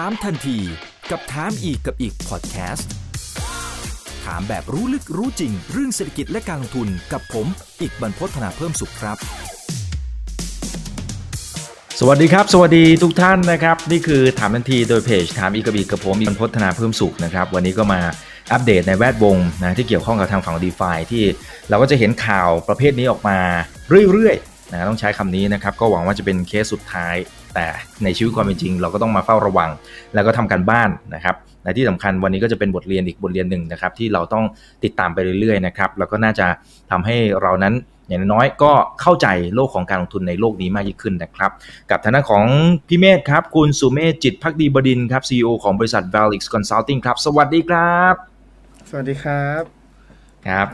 ถามทันทีกับถามอีกกับอีกพอดแคสต์ถามแบบรู้ลึกรู้จริง เรื่องเศรษฐกิจและการลงทุนกับผม อีกบรรพฒนาเพิ่มสุขครับ สวัสดีครับ สวัสดีทุกท่านนะครับ นี่คือถามทันทีโดยเพจถามอีกกับอีกกับผมอีกบรรพฒนาเพิ่มสุขนะครับ วันนี้ก็มาอัปเดตในแวดวงนะที่เกี่ยวข้องกับทางฝั่งดีฟาที่เราก็จะเห็นข่าวประเภทนี้ออกมาเรื่อยๆนะต้องใช้คำนี้นะครับก็หวังว่าจะเป็นเคสสุดท้าย แต่ในชีวิตความเป็นจริง เราก็ต้องมาเฝ้าระวัง แล้วก็ทำการบ้านนะครับและที่สำคัญวันนี้ก็จะเป็นบทเรียนอีกบทเรียนหนึ่งนะครับ ที่เราต้องติดตามไปเรื่อยๆนะครับแล้วก็น่าจะทำให้เรานั้นอย่างน้อยก็เข้าใจโลกของการลงทุนในโลกนี้มากยิ่งขึ้นนะครับ กับทางด้านของพี่เมธครับ คุณสุเมธจิตพักดีบดินครับ CEO ของบริษัท Valix Consulting ครับ สวัสดีครับ สวัสดีครับครับ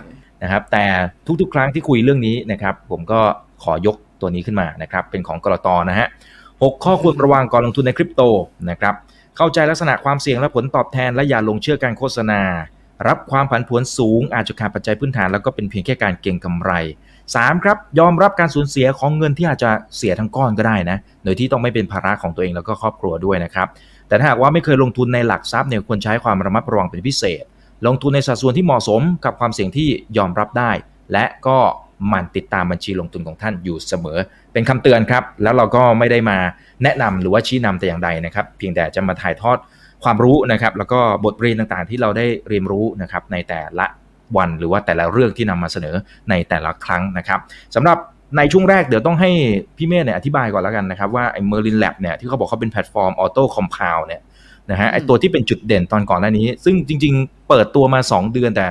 นะครับ แต่ทุกๆ ครั้งที่คุยเรื่องนี้นะครับ ผมก็ขอยกตัวนี้ขึ้นมานะครับ เป็นของกรตนะฮะ หกข้อควรระวังก่อนลงทุนในคริปโตนะครับเข้าใจลักษณะความเสี่ยงและผลตอบแทนและอย่าลงเชื่อการโฆษณา รับความผันผวนสูง อาจจะขาดปัจจัยพื้นฐานแล้วก็เป็นเพียงแค่การเก็งกำไร 3. ครับยอมรับการสูญเสียของเงินที่อาจจะเสียทั้งก้อนก็ได้นะโดยที่ต้องไม่เป็นภาระของตัวเองแล้วก็ครอบครัวด้วยนะครับแต่ถ้าหากว่าไม่เคยลงทุนในหลักทรัพย์เนี่ยควรใช้ความระมัดระวังเป็นพิเศษ ลงทุนในสัดส่วนที่เหมาะสมกับความเสี่ยงที่ยอมรับได้ และก็ หมั่นติดตามบัญชีลงทุนของท่านอยู่เสมอ เป็นคำเตือนครับ แล้วเราก็ไม่ได้มาแนะนำหรือว่าชี้นำแต่อย่างใดนะครับ เพียงแต่จะมาถ่ายทอดความรู้นะครับ แล้วก็บทเรียนต่างๆ ที่เราได้เรียนรู้นะครับในแต่ละวันหรือว่าแต่ละเรื่องที่นำมาเสนอในแต่ละครั้งนะครับสำหรับในช่วงแรกเดี๋ยวต้องให้พี่เมธเนี่ยอธิบายก่อนแล้วกันนะครับว่าไอ้ Merlin Lab เนี่ยที่เขาบอกเขาเป็นแพลตฟอร์ม Auto Compound เนี่ยนะฮะไอ้ตัวที่เป็นจุดเด่นตอนก่อนหน้านี้ ซึ่งจริง ๆ เปิดตัวมา 2 เดือนแต่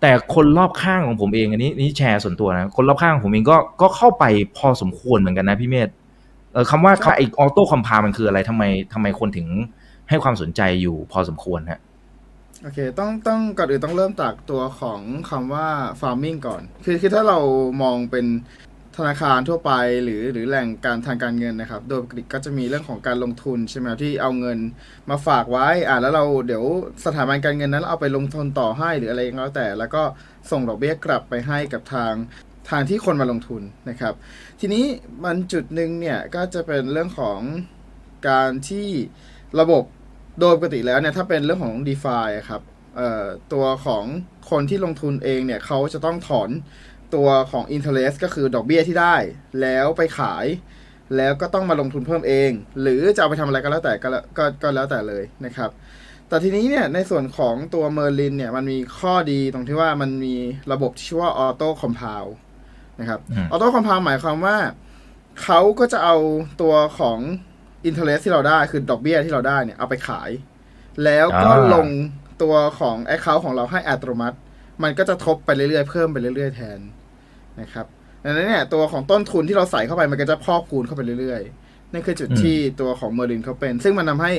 แต่คนรอบข้างของผมเองอันนี้นี่แชร์ส่วนตัวนะคนรอบข้างของผมเองก็ก็เข้าไปพอสมควรเหมือนกันนะพี่เมธเออคำว่าไอ้ออโต้คอมพามันคืออะไรทำไมทำไมคนถึงให้ความสนใจอยู่พอสมควรฮะโอเค ต้องต้องก่อนอื่นต้องเริ่มจากตัวของคำว่า farming ก่อน คือคือถ้าเรามองเป็น ธนาคารทั่วไปหรือหรือแหล่งการทางการเงินนะครับ โดยปกติก็จะมีเรื่องของการลงทุนใช่ไหมที่เอาเงินมาฝากไว้อ่าแล้วเราเดี๋ยวสถาบันการเงินนั้นเอาไปลงทุนต่อให้หรืออะไรก็แล้วแต่ แล้วก็ส่งดอกเบี้ยกลับไปให้กับทางทางที่คนมาลงทุนนะครับ ทีนี้มันจุดหนึ่งเนี่ยก็จะเป็นเรื่องของการที่ระบบโดยปกติแล้วเนี่ยถ้าเป็นเรื่องของ d e f าครับตัวของคนที่ลงทุนเองเนี่ยเขาจะต้องถอน ตัวของ interest ก็คือดอกเบี้ยที่ได้ แล้วไปขาย แล้วก็ต้องมาลงทุนเพิ่มเอง หรือจะเอาไปทำอะไรก็แล้วแต่ก็ก็ก็แล้วแต่เลยนะครับ แต่ทีนี้เนี่ยในส่วนของตัว Merlin เนี่ยมันมีข้อดีตรงที่ว่ามันมีระบบที่ชื่อว่า Auto Compound นะครับ Auto Compound หมายความว่าเขาก็จะเอาตัวของอินเทอร์เ t ที่เราได้คือดอกเบี้ยที่เราได้เนี่ยเอาไปขาย แล้วก็ลงตัวของแอคเคาท์ของเราให้อัตโนมัติ มันก็จะทบไปเรื่อยๆ เพิ่มไปเรื่อยๆ แทน นะครับดังนั้นเนี่ยตัวของต้นทุนที่เราใส่เข้าไปมันก็จะพอกพูนเข้าไปเรื่อยๆนั่นคือจุดที่ตัวของเมอร์ลินเขาเป็น ซึ่งมันทาให้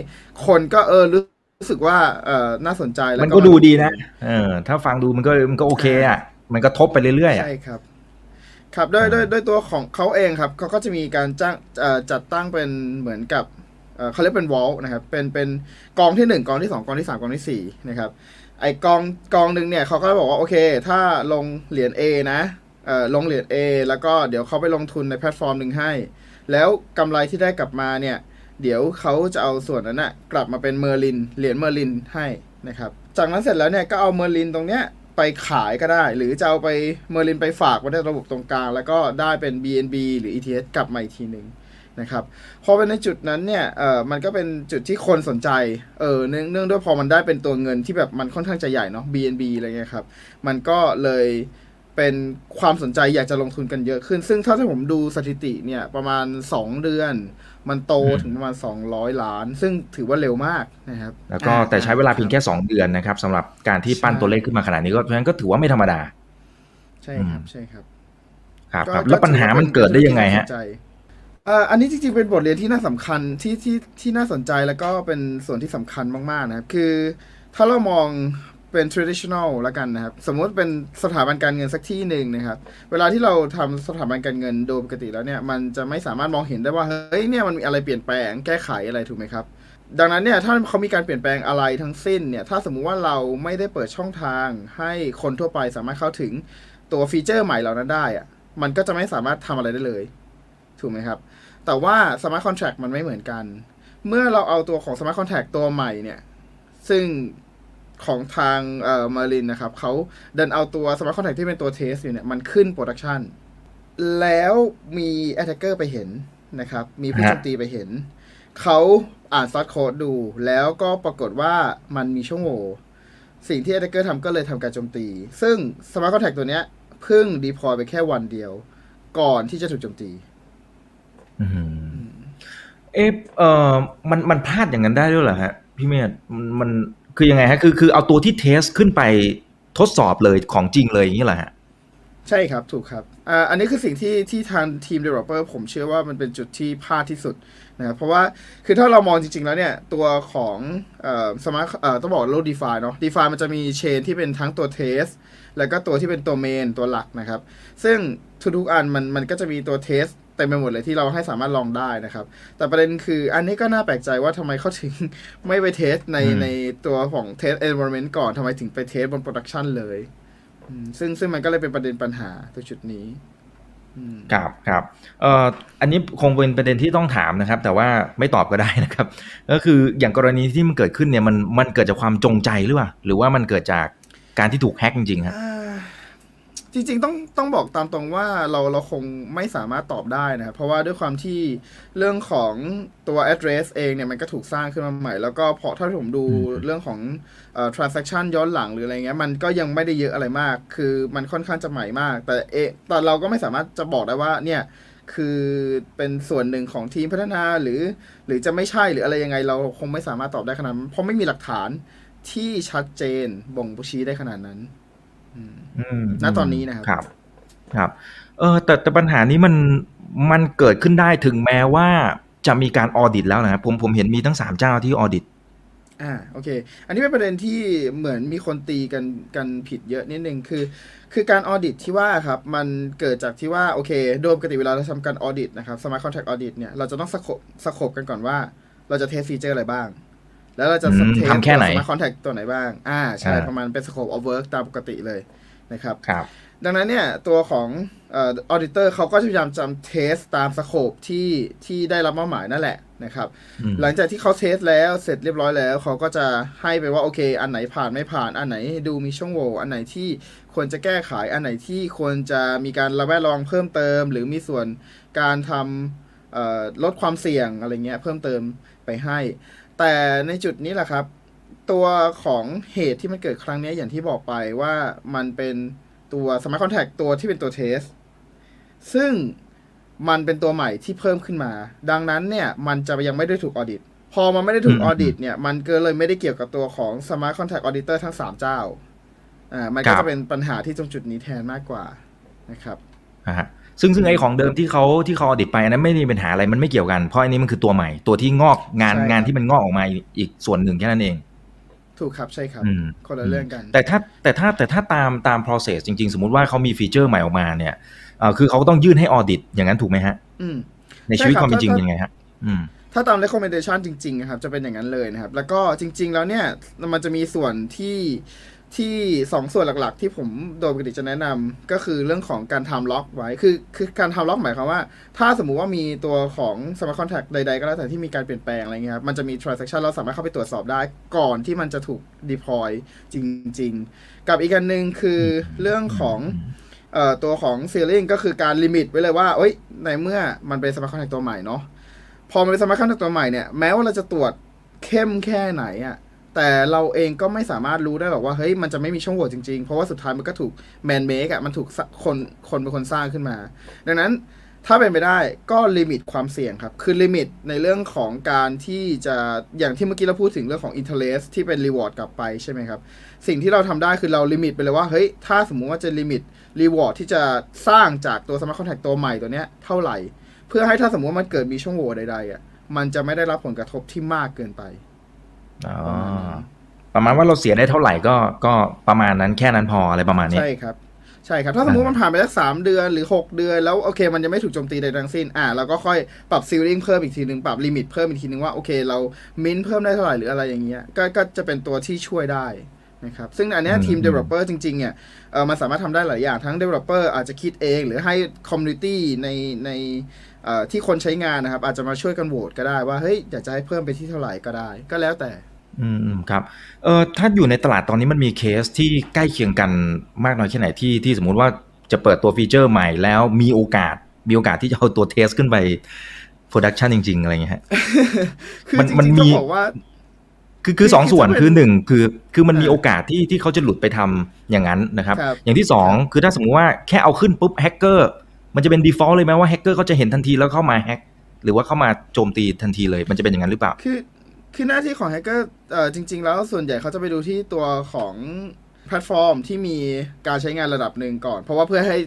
คนก็เออรู้สึกว่าเออน่าสนใจแล้วมันก็ดูดีนะเออถ้าฟังดูมันก็มันก็โอเคอะมันก็ทบไปเรื่อยๆใช่ครับครับด้วยด้วยด้วยตัวของเขาเองครับเขาก็จะมีการจ้างจัดตั้งเป็นเหมือนกับเขาเรียกเป็นวอลนะครับเป็นเป็นกองที่หนึ่งกองที่สองกองที่สามกองที่สี่นะครับ ไอกองกองหนึ่งเนี่ยเขาก็บอกว่า โอเค ถ้าลงเหรียญ A นะเอ่อ ลงเหรียญ A แล้วก็เดี๋ยวเขาไปลงทุนในแพลตฟอร์มหนึ่งให้ แล้วกำไรที่ได้กลับมาเนี่ย เดี๋ยวเขาจะเอาส่วนนั้นนะกลับมาเป็นเมอร์ลินเหรียญเมอร์ลินให้นะครับ จากนั้นเสร็จแล้วเนี่ยก็เอาเมอร์ลินตรงเนี้ยไปขายก็ได้ หรือจะเอาไปเมอร์ลินไปฝากไว้ในระบบตรงกลาง แล้วก็ได้เป็น BNB หรือ ETH กลับมาอีกทีหนึ่งนะครับพอเป็นในจุดนั้นเนี่ยเออมันก็เป็นจุดที่คนสนใจเออเนื่องเนื่องด้วยพอมันได้เป็นตัวเงินที่แบบมันค่อนข้างจะใหญ่เนาะ BNB อะไรเงี้ยครับ มันก็เลย เป็นความสนใจอยากจะลงทุนกันเยอะขึ้น ซึ่งถ้าที่ผมดูสถิติเนี่ยประมาณ 2 เดือน มันโตถึงประมาณ 200 ล้าน ซึ่งถือว่าเร็วมากนะครับ แล้วก็แต่ใช้เวลาเพียงแค่ 2 เดือนนะครับสำหรับการที่ปั้นตัวเลขขึ้นมาขนาดนี้ก็เพราะฉะนั้นก็ถือว่าไม่ธรรมดา ใช่ครับใช่ครับครับครับแล้วปัญหามันเกิดได้ยังไงฮะอันนี้จริงๆเป็นบทเรียนที่น่าสำคัญที่ที่ที่น่าสนใจแล้วก็เป็นส่วนที่สำคัญมากๆนะครับคือถ้าเรามอง เป็น traditional แล้วกันนะครับ สมมติเป็นสถาบันการเงินสักที่หนึ่งนะครับ เวลาที่เราทำสถาบันการเงินโดยปกติแล้วเนี่ย มันจะไม่สามารถมองเห็นได้ว่า เฮ้ย เนี่ยมันมีอะไรเปลี่ยนแปลงแก้ไขอะไรถูกไหมครับ ดังนั้นเนี่ย ถ้าเขามีการเปลี่ยนแปลงอะไรทั้งสิ้นเนี่ย ถ้าสมมุติว่าเราไม่ได้เปิดช่องทางให้คนทั่วไปสามารถเข้าถึงตัวฟีเจอร์ใหม่เหล่านั้นได้อะมันก็จะไม่สามารถทำอะไรได้เลย ถูกไหมครับ แต่ว่า Smart Contract มันไม่เหมือนกัน เมื่อเราเอาตัวของ Smart Contact ตัวใหม่เนี่ยซึ่ง ของทางเอ่อเมอร์ลินนะครับเขาดันเอาตัว Smart Contact ที่เป็นตัวเทสอยู่เนี่ย มันขึ้น production แล้วมี Attacker ไปเห็นนะครับ มีผู้โจมตีไปเห็น เขาอ่าน source code ดู แล้วก็ปรากฏว่ามันมีช่องโหว่สิ่งที่ Attacker ทำก็เลยทำการโจมตี ซึ่ง Smart Contact ตัวเนี้ยเพิ่งดีพอไปแค่วันเดียว ก่อนที่จะถูกโจมตีเอะเอ่อมันมันพลาดอย่างนั้นได้ด้วยเหรอฮะ พี่เมธมันมัน คือยังไงฮะคือคือเอาตัวที่เทสขึ้นไปทดสอบเลยของจริงเลยอย่างนี้เหรอฮะใช่ครับถูกครับอ่าอันนี้คือสิ่งที่ที่ทางทีม developer ผมเชื่อว่ามันเป็นจุดที่พลาดที่สุดนะครับเพราะว่าคือถ้าเรามองจริง ๆ แล้วเนี่ย ตัวของเอ่อ smart เอ่อต้องบอกโลก DeFi เนาะ DeFi มันจะมี chain ที่เป็นทั้งตัว test แล้วก็ตัวที่เป็นตัว main ตัวหลักนะครับ ซึ่งทุกๆอันมันมันก็จะมีตัว test เต็มไปหมดเลยที่เราให้สามารถลองได้นะครับ แต่ประเด็นคืออันนี้ก็น่าแปลกใจว่าทำไมเขาถึงไม่ไป test ในอืมในตัวของเทส environment ก่อนทำไมถึงไป test บน production เลยอืมซึ่งซึ่งมันก็เลยเป็นประเด็นปัญหาตัวจุดนี้้อืมครับครับเอ่ออันนี้คงเป็นประเด็นที่ต้องถามนะครับ แต่ว่าไม่ตอบก็ได้นะครับ ก็คืออย่างกรณีที่มันเกิดขึ้นเนี่ยมันมันเกิดจากความจงใจหรือเปล่าหรือว่ามันเกิดจากการที่ถูกแฮ็กจริงๆฮะอ่า จริงๆต้องต้องบอกตามตรงว่าเราเราคงไม่สามารถตอบได้นะครับเพราะว่าด้วยความที่เรื่องของตัว address เองเนี่ยมันก็ถูกสร้างขึ้นมาใหม่ แล้วก็พอถ้าผมดูอืมเรื่องของเอ่อ transaction ย้อนหลังหรืออะไรเงี้ยมันก็ยังไม่ได้เยอะอะไรมาก คือมันค่อนข้างจะใหม่มาก แต่เอะแต่เราก็ไม่สามารถจะบอกได้ว่าเนี่ยคือเป็นส่วนหนึ่งของทีมพัฒนาหรือ หรือจะไม่ใช่หรืออะไรยังไง เราคงไม่สามารถตอบได้ขนาดนั้นเพราะไม่มีหลักฐานที่ชัดเจนบ่งชี้ได้ขนาดนั้นอืมอืม ณตอนนี้นะครับครับ ครับ เออแต่แต่ปัญหานี้มันมันเกิดขึ้นได้ถึงแม้ว่าจะมีการออดิตแล้วนะครับผมผมเห็นมีทั้งสามเจ้าที่ออดิต อ่าโอเค อันนี้เป็นประเด็นที่เหมือนมีคนตีกันกันผิดเยอะนิดนึงคือ คือการ audit ที่ว่าครับ มันเกิดจากที่ว่าโอเคโดยปกติเวลาเราทำการ audit นะครับ Smart Contract Audit เนี่ยเราจะต้อง scope scope กันก่อนว่า เราจะ test ฟีเจอร์อะไรบ้าง แล้วเราจะอืม test ทำแค่ไหน Smart Contract ตัวไหนบ้าง อ่า ใช่อ่าประมาณเป็นสโคบ of work ตามปกติเลยนะครับครับ ดังนั้นเนี่ย ตัวของเอ่อ auditor เขาก็จะพยายามทำ test ตาม scope ที่ที่ได้รับมอบหมายนั่นแหละนะครับอืมหลังจากที่เขา test แล้วเสร็จเรียบร้อยแล้ว เขาก็จะให้ไปว่าโอเค อันไหนผ่านไม่ผ่านอันไหนดูมีช่องโหว่อันไหนที่ควรจะแก้ไขอันไหนที่ควรจะมีการระแวดระวังเพิ่มเติม หรือมีส่วนการทำเอ่อลดความเสี่ยงอะไรเงี้ยเพิ่มเติมไปให้ แต่ในจุดนี้แหละครับ ตัวของเหตุที่มันเกิดครั้งนี้อย่างที่บอกไปว่ามันเป็นตัว Smart Contact ตัวที่เป็นตัวเทสซึ่งมันเป็นตัวใหม่ที่เพิ่มขึ้นมา ดังนั้นเนี่ย มันจะยังไม่ได้ถูกออดิต พอมันไม่ได้ถูกอืมออดิตเนี่ย มันก็เลยไม่ได้เกี่ยวกับตัวของ Smart Contact Auditor ทั้ง 3 เจ้า อ่า มันก็ครัจะบเป็นปัญหาที่ตรงจุดนี้แทนมากกว่านะครับนะฮะ ซึ่งซึ่งไอ้ของเดิมที่เขาที่เขาออดิตไปอันนั้นไม่ได้มีปัญหาอะไรมันไม่เกี่ยวกันเพราะอันนี้มันคือตัวใหม่ตัวที่งอกงานใช่ครับงานที่มันงอกออกมาอีกส่วนหนึ่งแค่นั้นเอง ถูกครับใช่ครับอืมคนละเรื่องกัน แต่ถ้าแต่ถ้าแต่ถ้าตามตาม process จริง ๆ สมมุติว่าเขามีฟีเจอร์ใหม่ออกมาเนี่ยเอ่อคือเขาก็ต้องยื่นให้ออดิตอย่างนั้นถูกไหมฮะอืมในชีวิตใช่คครับวามเป็นจริงถ้าเป็นยังไงฮะอืมถ้าตาม recommendation จริงๆนะครับจะเป็นอย่างนั้นเลยนะครับ แล้วก็จริง ๆ แล้วเนี่ยมันจะมีส่วนที่ ที่สองส่วนหลักๆ ที่ผมโดยปกติจะแนะนำก็คือเรื่องของการทำล็อกไว้ คือคือการทำล็อกหมายความว่า ถ้าสมมุติว่ามีตัวของ smart contract ใดๆ ก็แล้วแต่ที่มีการเปลี่ยนแปลงอะไรเงี้ยครับมันจะมี transaction เราสามารถเข้าไปตรวจสอบได้ก่อนที่มันจะถูก deploy จริง ๆ กับอีกอันหนึ่งคือเรื่องของเอ่อตัวของ ceiling ก็คือการ limit ไว้เลยว่าเอ้ยในเมื่อมันเป็น smart contract ตัวใหม่เนาะพอมันเป็น smart contract ตัวใหม่เนี่ยแม้ว่าเราจะตรวจเข้มแค่ไหนอะ แต่เราเองก็ไม่สามารถรู้ได้หรอกว่าเฮ้ยมันจะไม่มีช่องโหว่จริงๆ เพราะว่าสุดท้ายมันก็ถูก man make อะมันถูกคนคนเป็นคนสร้างขึ้นมา ดังนั้นถ้าเป็นไปได้ก็ limit ความเสี่ยงครับ คือ limit ในเรื่องของการที่จะอย่างที่เมื่อกี้เราพูดถึงเรื่องของ interest ที่เป็น reward กลับไปใช่ไหมครับ สิ่งที่เราทำได้คือเราลิมิตไปเลยว่าเฮ้ยถ้าสมมุติว่าจะลิมิต reward ที่จะสร้างจากตัว smart contract ตัวใหม่ตัวเนี้ยเท่าไหร่ เพื่อให้ถ้าสมมติว่ามันเกิดมีช่องโหว่ใดๆอะมันจะไม่ได้รับผลกระทบที่มากเกินไป ประมาณว่าเราเสียได้เท่าไหร่ก็ก็ประมาณนั้นแค่นั้นพออะไรประมาณนี้ใช่ครับใช่ครับ ถ้าสมมติมันผ่านไปสักสามเดือนหรือ 6 เดือนแล้วโอเค มันยังไม่ถูกโจมตีใดทั้งสิ้นอ่าเราก็ค่อยปรับ ceiling เพิ่มอีกทีหนึ่งปรับ limit เพิ่มอีกทีหนึ่งว่าโอเค เรามินเพิ่มได้เท่าไหร่หรืออะไรอย่างเงี้ยก็ก็จะเป็นตัวที่ช่วยได้นะครับซึ่งอันเนี้ยทีม developer จริง ๆ เนี่ยเออมันสามารถทำได้หลายอย่าง ทั้ง developer อาจจะคิดเอง หรือให้ community ในในเอ่อที่คนใช้งานนะครับ อาจจะมาช่วยกันโหวตก็ได้ว่า เฮ้ย อยากจะให้เพิ่มไปที่เท่าไหร่ก็ได้ ก็แล้วแต่ อืมอืมครับเออถ้าอยู่ในตลาดตอนนี้มันมีเคสที่ใกล้เคียงกันมากน้อยแค่ไหนที่ที่สมมุติว่าจะเปิดตัวฟีเจอร์ใหม่แล้วมีโอกาสมีโอกาสที่จะเอาตัว test ขึ้นไป production จริง ๆ อะไรอย่างเงี้ยฮะคือมันจริงๆมีต้องบอกว่าคือคือสองคือส่วนจะเป็นคือหนึ่งคือคือมันมีอ่าโอกาสที่ที่เขาจะหลุดไปทำอย่างนั้นนะครับครับ อย่างที่สองคือถ้าสมมติว่าแค่เอาขึ้นปุ๊บแฮกเกอร์มันจะเป็น default เลยไหมว่าแฮกเกอร์เขาจะเห็นทันทีแล้วเข้ามาแฮกหรือว่าเข้ามาโจมตีทันทีเลย มันจะเป็นอย่างนั้นหรือเปล่า คือ คือหน้าที่ของแฮกเกอร์เอ่อจริง ๆ แล้วส่วนใหญ่เขาจะไปดูที่ตัวของแพลตฟอร์มที่มีการใช้งานระดับหนึ่งก่อน เพราะว่าเพื่อให้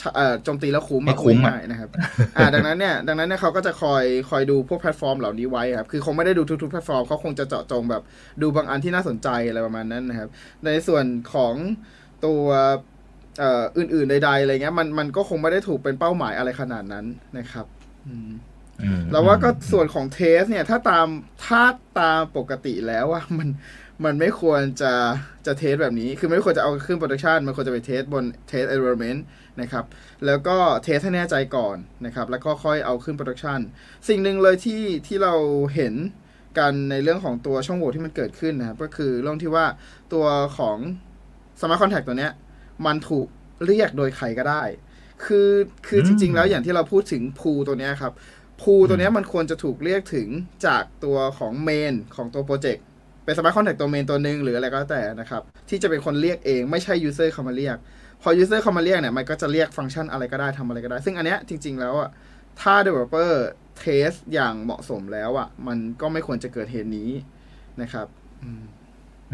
ชะเอ่อโจมตีแล้วคุ้มให้คุ้มอะง่ายๆนะครับอ่าดังนั้นเนี่ยดังนั้นเนี่ยเขาก็จะคอยคอยดูพวกแพลตฟอร์มเหล่านี้ไว้ครับคือคงไม่ได้ดูทุกๆแพลตฟอร์มเขาคงจะเจาะจงแบบดูบางอันที่น่าสนใจอะไรประมาณนั้นนะครับ ในส่วนของตัวเอ่ออื่นๆใดๆอะไรเงี้ยมันมันก็คงไม่ได้ถูกเป็นเป้าหมายอะไรขนาดนั้นนะครับ อืม อืมเราว่าก็ส่วนของ test เนี่ยถ้าตามถ้าตามปกติแล้วอะมันมันไม่ควรจะจะ test แบบนี้ คือไม่ควรจะเอาขึ้นโปรดักชันมันควรจะไปเทสบนเทส environment นะครับ แล้วก็ test ให้แน่ใจก่อนนะครับ แล้วก็ค่อยเอาขึ้น production สิ่งหนึ่งเลยที่ที่เราเห็นกันในเรื่องของตัวช่องโหว่ที่มันเกิดขึ้นนะครับก็คือเรื่องที่ว่าตัวของ Smart Contract ตัวเนี้ย มันถูกเรียกโดยใครก็ได้ คือคือจริง ๆ แล้วอย่างที่เราพูดถึง pool ตัวเนี้ยครับ pool ตัวเนี้ยมันควรจะถูกเรียกถึงจากตัวของ main ของตัวโปรเจกต์เป็น smart contract ตัว main ตัวหนึ่งหรืออะไรก็แล้วแต่นะครับ ที่จะเป็นคนเรียกเองไม่ใช่ user เข้ามาเรียก พอ user เข้ามาเรียกเนี่ยมันก็จะเรียกฟังก์ชันอะไรก็ได้ทำอะไรก็ได้ ซึ่งอันเนี้ยจริง ๆ แล้วอะถ้า developer เทสอย่างเหมาะสมแล้วอะมันก็ไม่ควรจะเกิดเหตุนี้นะครับอืม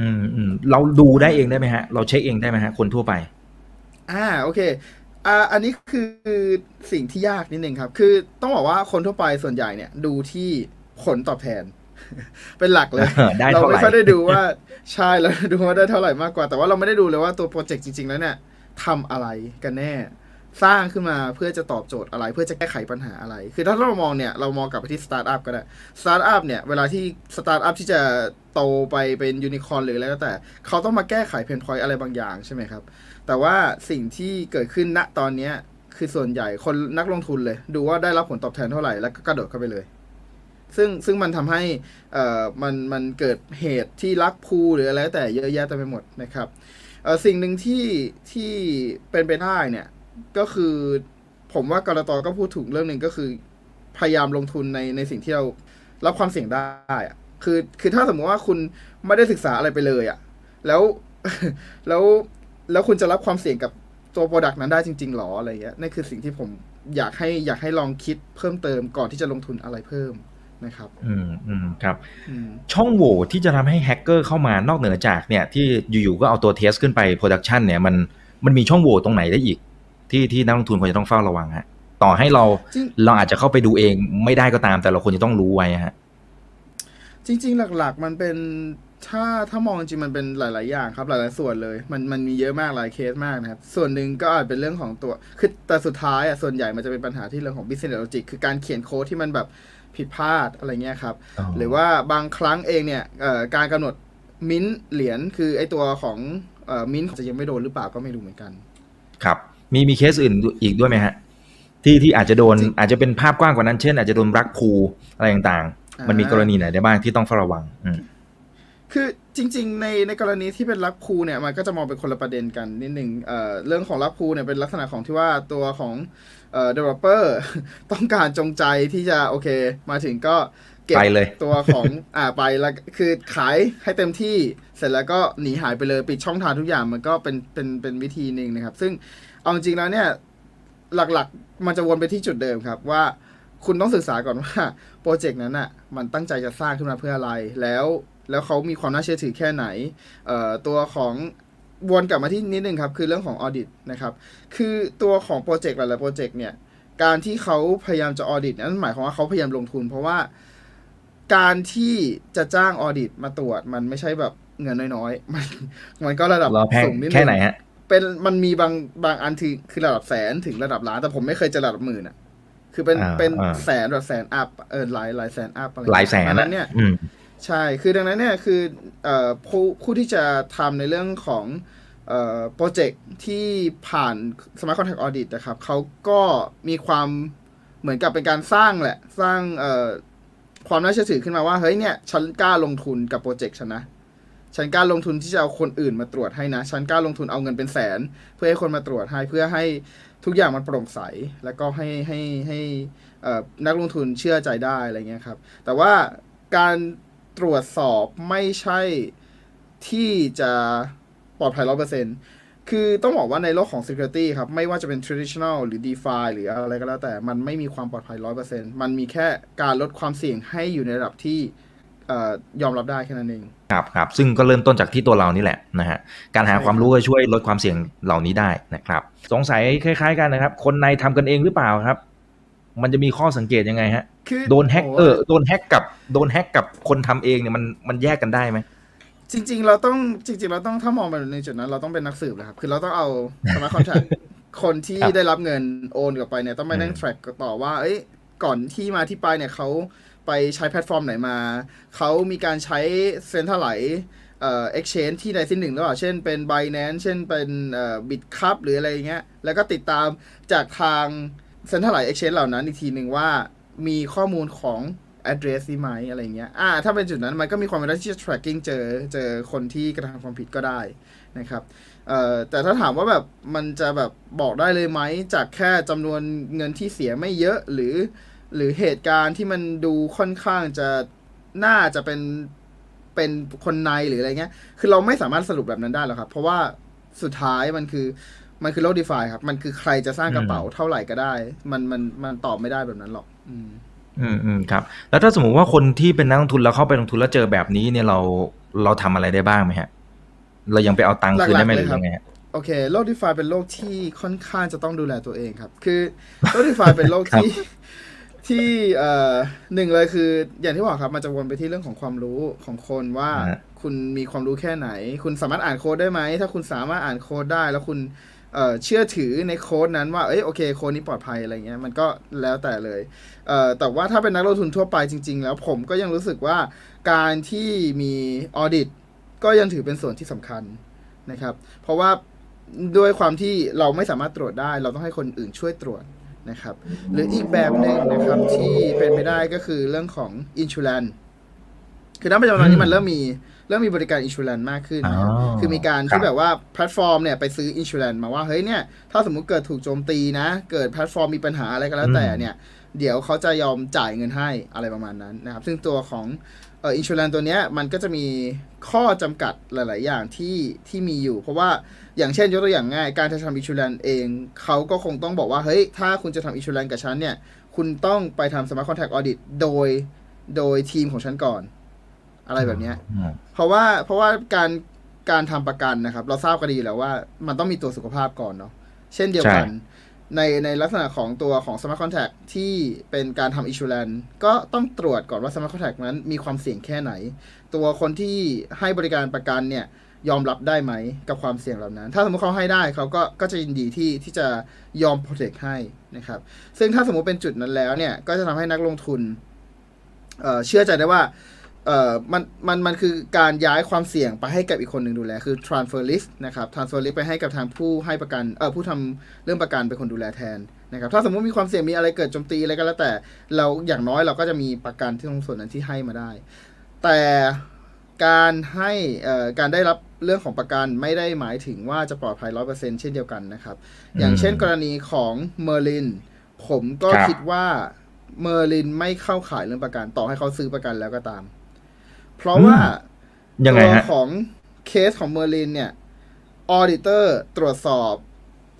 อืมอืมเราดูได้เองได้ไหมฮะ เราเช็คเองได้ไหมฮะ คนทั่วไป อ่าโอเค อ่าอันนี้คือสิ่งที่ยากนิดนึงครับ คือต้องบอกว่าคนทั่วไปส่วนใหญ่เนี่ย ดูที่ผลตอบแทน เป็นหลักเลยได้เท่าไหไม่ร่ค่อยได้ดูว่าใช่เราดูว่าได้เท่าไหร่มากกว่า แต่ว่าเราไม่ได้ดูเลยว่าตัวโปรเจกต์จริง ๆ แล้วเนี่ยทำอะไรกันแน่ สร้างขึ้นมาเพื่อจะตอบโจทย์อะไร เพื่อจะแก้ไขปัญหาอะไร คือถ้าเรามองเนี่ยเรามองกลับไปที่สตาร์ทอัพก็ได้สตาร์ทอัพเนี่ยเวลาที่สตาร์ทอัพที่จะโตไปเป็นยูนิคอร์นหรืออะไรก็แต่ เขาต้องมาแก้ไขเพนพอยต์อะไรบางอย่างใช่ไหมครับ แต่ว่าสิ่งที่เกิดขึ้นณตอนเนี้ย คือส่วนใหญ่คนนักลงทุนเลย ดูว่าได้รับผลตอบแทนเท่าไหร่แล้วก็กระโดดเข้าไปเลย ซึ่งซึ่งมันทำให้เอ่อมันมันเกิดเหตุที่รักพูหรืออะไรแต่เยอะแยะเต็มไปหมดนะครับเอ่อสิ่งหนึ่งที่ที่เป็นไปได้เนี่ย ก็คือผมว่ากรตก็พูดถูกเรื่องหนึ่งก็คือ พยายามลงทุนในในสิ่งที่เรารับความเสี่ยงได้อะคือคือถ้าสมมติว่าคุณไม่ได้ศึกษาอะไรไปเลยอะแล้วแล้ว แล้วคุณจะรับความเสี่ยงกับตัว product นั้นได้จริงๆหรออะไรเงี้ยนั่นคือสิ่งที่ผมอยากให้อยากให้ลองคิดเพิ่มเติมก่อนที่จะลงทุนอะไรเพิ่มนะครับ อืมอืมครับอืมช่องโหว่ที่จะทำให้แฮกเกอร์เข้ามานอกเหนือจากเนี่ย ที่อยู่ๆก็เอาตัว test ขึ้นไป production เนี่ยมันมันมีช่องโหว่ตรงไหนได้อีก ที่ที่นักลงทุนควรจะต้องเฝ้าระวังฮะ ต่อให้เราจริงเราอาจจะเข้าไปดูเองไม่ได้ก็ตาม แต่เราควรจะต้องรู้ไว้ฮะ จริง ๆ หลัก ๆ มันเป็น ถ้าถ้ามองจริงๆมันเป็นหลาย ๆ อย่างครับหลาย ๆ ส่วนเลย มันมันมีเยอะมากหลายเคสมากนะครับ ส่วนหนึ่งก็อาจเป็นเรื่องของตัวคือแต่สุดท้ายอะส่วนใหญ่มันจะเป็นปัญหาที่เรื่องของ business logic คือการเขียนโค้ดที่มันแบบผิดพลาดอะไรเงี้ยครับอ๋อหรือว่าบางครั้งเองเนี่ยเอ่อการกำหนดมิ้นท์เหรียญคือไอตัวของเอ่อมิ้นท์จะยังไม่โดนหรือเปล่าก็ไม่รู้เหมือนกัน ครับ มีมีเคสอื่นอีกด้วยไหมฮะที่ที่อาจจะโดนจริงอาจจะเป็นภาพกว้างกว่านั้นเช่น อาจจะโดนรักพูอะไรต่างๆ มันมีอ่ากรณีไหนได้บ้างที่ต้องเฝ้าระวังอืม คือจริง ๆ ในในกรณีที่เป็นลักพูเนี่ยมันก็จะมองเป็นคนละประเด็นกันนิดหนึ่งเอ่อเรื่องของลักพูเนี่ยเป็นลักษณะของที่ว่าตัวของเอ่อ developer ต้องการจงใจที่จะโอเค มาถึงก็เก็บไปเลยตัวของอ่าไปแล้วคือขายให้เต็มที่เสร็จแล้วก็หนีหายไปเลยปิดช่องทางทุกอย่างมันก็เป็นเป็นเป็นวิธีหนึ่งนะครับ ซึ่งเอาจริงๆแล้วเนี่ยหลักๆมันจะวนไปที่จุดเดิมครับว่าคุณต้องศึกษาก่อนว่าโปรเจกต์นั้นอะมันตั้งใจจะสร้างขึ้นมาเพื่ออะไรแล้ว แล้วเขามีความน่าเชื่อถือแค่ไหนเอ่อตัวของวนกลับมาที่นิดนึงครับคือเรื่องของ audit นะครับคือตัวของโปรเจกต์หลายๆโปรเจกต์เนี่ยการที่เขาพยายามจะ audit นั้นหมายความว่าเขาพยายามลงทุน เพราะว่าการที่จะจ้างออดิตมาตรวจมันไม่ใช่แบบเงินน้อยๆ มันมันก็ระดับเราแพงสูงนิดนึงแค่ไหนฮะเป็นมันมีบางบางอันที่คือระดับแสนถึงระดับล้านแต่ผมไม่เคยเจอระดับหมื่นอะคือเป็นอ่าเป็นอ่าแสนแบบแสนอัพเออหลายหลายแสนอัพอะไรหลายแสนอันนะนั้นเนี่ยอืม ใช่ คือดังนั้นเนี่ยคืออผู้ผู้ที่จะทำในเรื่องของโปรเจกต์ที่ผ่าน Smart Contract Audit นะครับเขาก็มีความเหมือนกับเป็นการสร้างแหละ สร้างความน่าเชื่อถือขึ้นมาว่า เฮ้ยเนี่ย ฉันกล้าลงทุนกับโปรเจกต์ฉันนะ ฉันกล้าลงทุนที่จะเอาคนอื่นมาตรวจให้นะ ฉันกล้าลงทุนเอาเงินเป็นแสน เพื่อให้คนมาตรวจให้เพื่อให้ทุกอย่างมันโปร่งใส แล้วก็ให้ให้ให้นักลงทุนเชื่อใจได้อะไรเงี้ยครับ แต่ว่าการ ตรวจสอบไม่ใช่ที่จะปลอดภัยร้อเปอร์เซ็นคือต้องบอกว่าในโลกของ security ครับ ไม่ว่าจะเป็น traditional หรือ DeFi หรืออะไรก็แล้วแต่ มันไม่มีความปลอดภัยร้อเปอร์เซ็นมันมีแค่การลดความเสี่ยงให้อยู่ในระดับที่ยอมรับได้แค่นั้นเอง ครับครับ ซึ่งก็เริ่มต้นจากที่ตัวเรานี่แหละนะฮะ การหาความรู้ก็ช่วยลดความเสี่ยงเหล่านี้ได้นะครับ สงสัยคล้าย ๆ กันนะครับ คนในทำกันเองหรือเปล่าครับ มันจะมีข้อสังเกตยังไงฮะคือโดนแฮกโเออโดนแฮกกับโดนแฮกกับคนทำเองเนี่ยมันมันแยกกันได้ไหมจริง ๆ เราต้องจริง ๆ เราต้องถ้ามองไปในจุดนั้น เราต้องเป็นนักสืบนะครับ คือเราต้องเอา smart contract คนที่ครับได้รับเงินโอนกลับไปเนี่ยต้องไปนั่งอืม track ต่อว่า เอ้ยก่อนที่มาที่ไปเนี่ยเขาไปใช้แพลตฟอร์มไหนมา เขามีการใช้ centralized เอ่อ exchange ที่ใดที่หนึ่งหรือเปล่า เช่นเป็น Binance เช่นเป็นเอ่อ Bitkub หรืออะไรอย่างเงี้ย แล้วก็ติดตามจากทาง centralized exchange เหล่านั้นอีกทีหนึ่งว่ามีข้อมูลของ address นี้ไหมอะไรเงี้ย อ่า ถ้าเป็นจุดนั้นมันก็มีความเป็นไปได้ที่จะ tracking เจอ เจอคนที่กระทำความผิดก็ได้นะครับ เอ่อ แต่ถ้าถามว่าแบบมันจะแบบบอกได้เลยไหม จากแค่จำนวนเงินที่เสียไม่เยอะหรือ หรือเหตุการณ์ที่มันดูค่อนข้างจะ น่าจะเป็น เป็นคนในหรืออะไรเงี้ย คือเราไม่สามารถสรุปแบบนั้นได้หรอกครับ เพราะว่าสุดท้ายมันคือ มันคือโลกดีฟาครับ มันคือใครจะสร้างกระเป๋าเท่าไหร่ก็ได้ มันมันมันตอบไม่ได้แบบนั้นหรอก อืม อืมอืมครับ แล้วถ้าสมมติว่าคนที่เป็นนักลงทุนแล้วเข้าไปลงทุนแล้วเจอแบบนี้เนี่ยเราเราทำอะไรได้บ้างไหมฮะ เรายังไปเอาตังค์คืนได้ไหมหหลัรืกๆเลยครับอยังไงฮะโอเคโลกดีฟาเป็นโลกที่ค่อนข้างจะต้องดูแลตัวเองครับ คือโลกดีฟาเป็นโลกครับที่ที่เอ่อหนึ่งเลยคือ อย่างที่บอกครับมันจะวนไปที่เรื่องของความรู้ของคนว่าฮะคุณมีความรู้แค่ไหน คุณสามารถอ่านโค้ดได้ไหม ถ้าคุณสามารถอ่านโค้ดได้ แล้วคุณ เชื่อถือในโค้ดนั้นว่า เอ้ยโอเคโค้ดนี้ปลอดภัยอะไรเงี้ยมันก็แล้วแต่เลยเแต่ว่าถ้าเป็นนักลงทุนทั่วไปจริง ๆ แล้วผมก็ยังรู้สึกว่าการที่มีออดิตก็ยังถือเป็นส่วนที่สำคัญนะครับ เพราะว่าด้วยความที่เราไม่สามารถตรวจได้ เราต้องให้คนอื่นช่วยตรวจนะครับ หรืออีกแบบหนึ่งนะครับที่เป็นไปได้ก็คือเรื่องของอินชู a นคือณปัจจุบันนี้มันเริ่มมี เริ่มมีบริการอินชู a นมากขึ้นนะครับอ๋อคือมีการครัที่บแบบว่าแพลตฟอร์มเนี่ยไปซื้ออินชู a นมาว่าเฮ้ยเนี่ยถ้าสมมุติเกิดถูกโจมตีนะ เกิดแพลตฟอร์มมีปัญหาอะไรก็แล้วแต่เนี่ยเดี๋ยวเขาจะยอมจ่ายเงินให้อะไรประมาณนั้นนะครับ ซึ่งตัวของเอ่อ insurance ตัวเนี้ยมันก็จะมีข้อจำกัดหลาย ๆ อย่างที่ที่มีอยู่ เพราะว่าอย่างเช่นยกตัวอย่างง่าย การจะทำ insurance เองเขาก็คงต้องบอกว่าเฮ้ยถ้าคุณจะทำ insurance กับฉันเนี่ยคุณต้องไปทำ smart contract audit โดยโดยทีมของฉันก่อน อะไรแบบเนี้ยอืมเพราะว่าเพราะว่าการการทำประกันนะครับ เราทราบกันดีอยู่แล้วว่า มันต้องมีตัวสุขภาพก่อนเนาะเช่นเดียวกัน ในในลักษณะของตัวของ Smart Contact ที่เป็นการทำ Insurance ก็ต้องตรวจก่อนว่า Smart Contact นั้นมีความเสี่ยงแค่ไหน ตัวคนที่ให้บริการประกันเนี่ยยอมรับได้ไหมกับความเสี่ยงเหล่านั้น ถ้าสมมติเขาให้ได้เขาก็ก็จะยินดีที่ที่จะยอม protect ให้นะครับ ซึ่งถ้าสมมติเป็นจุดนั้นแล้วเนี่ย ก็จะทำให้นักลงทุนเอ่อเชื่อใจได้ว่า เอ่อมันมันมันคือการย้ายความเสี่ยงไปให้กับอีกคนหนึ่งดูแล คือ transfer risk นะครับ transfer risk ไปให้กับทางผู้ให้ประกันเอ่อผู้ทำเรื่องประกันเป็นคนดูแลแทนนะครับ ถ้าสมมติมีความเสี่ยงมีอะไรเกิดโจมตีอะไรก็แล้วแต่ เราอย่างน้อยเราก็จะมีประกันที่ตรงส่วนนั้นที่ให้มาได้ แต่การให้เอ่อการได้รับเรื่องของประกันไม่ได้หมายถึงว่าจะปลอดภัยร้อเปอร์เซ็นเช่นเดียวกันนะครับ อย่างเช่นกรณีของเมอร์ลินผมก็ครับคิดว่าเมอร์ลินไม่เข้าข่ายเรื่องประกัน ต่อให้เขาซื้อประกันแล้วก็ตาม เพราะว่ายังไงตัวฮะของเคสของเมอร์ลินเนี่ย auditor ตรวจสอบ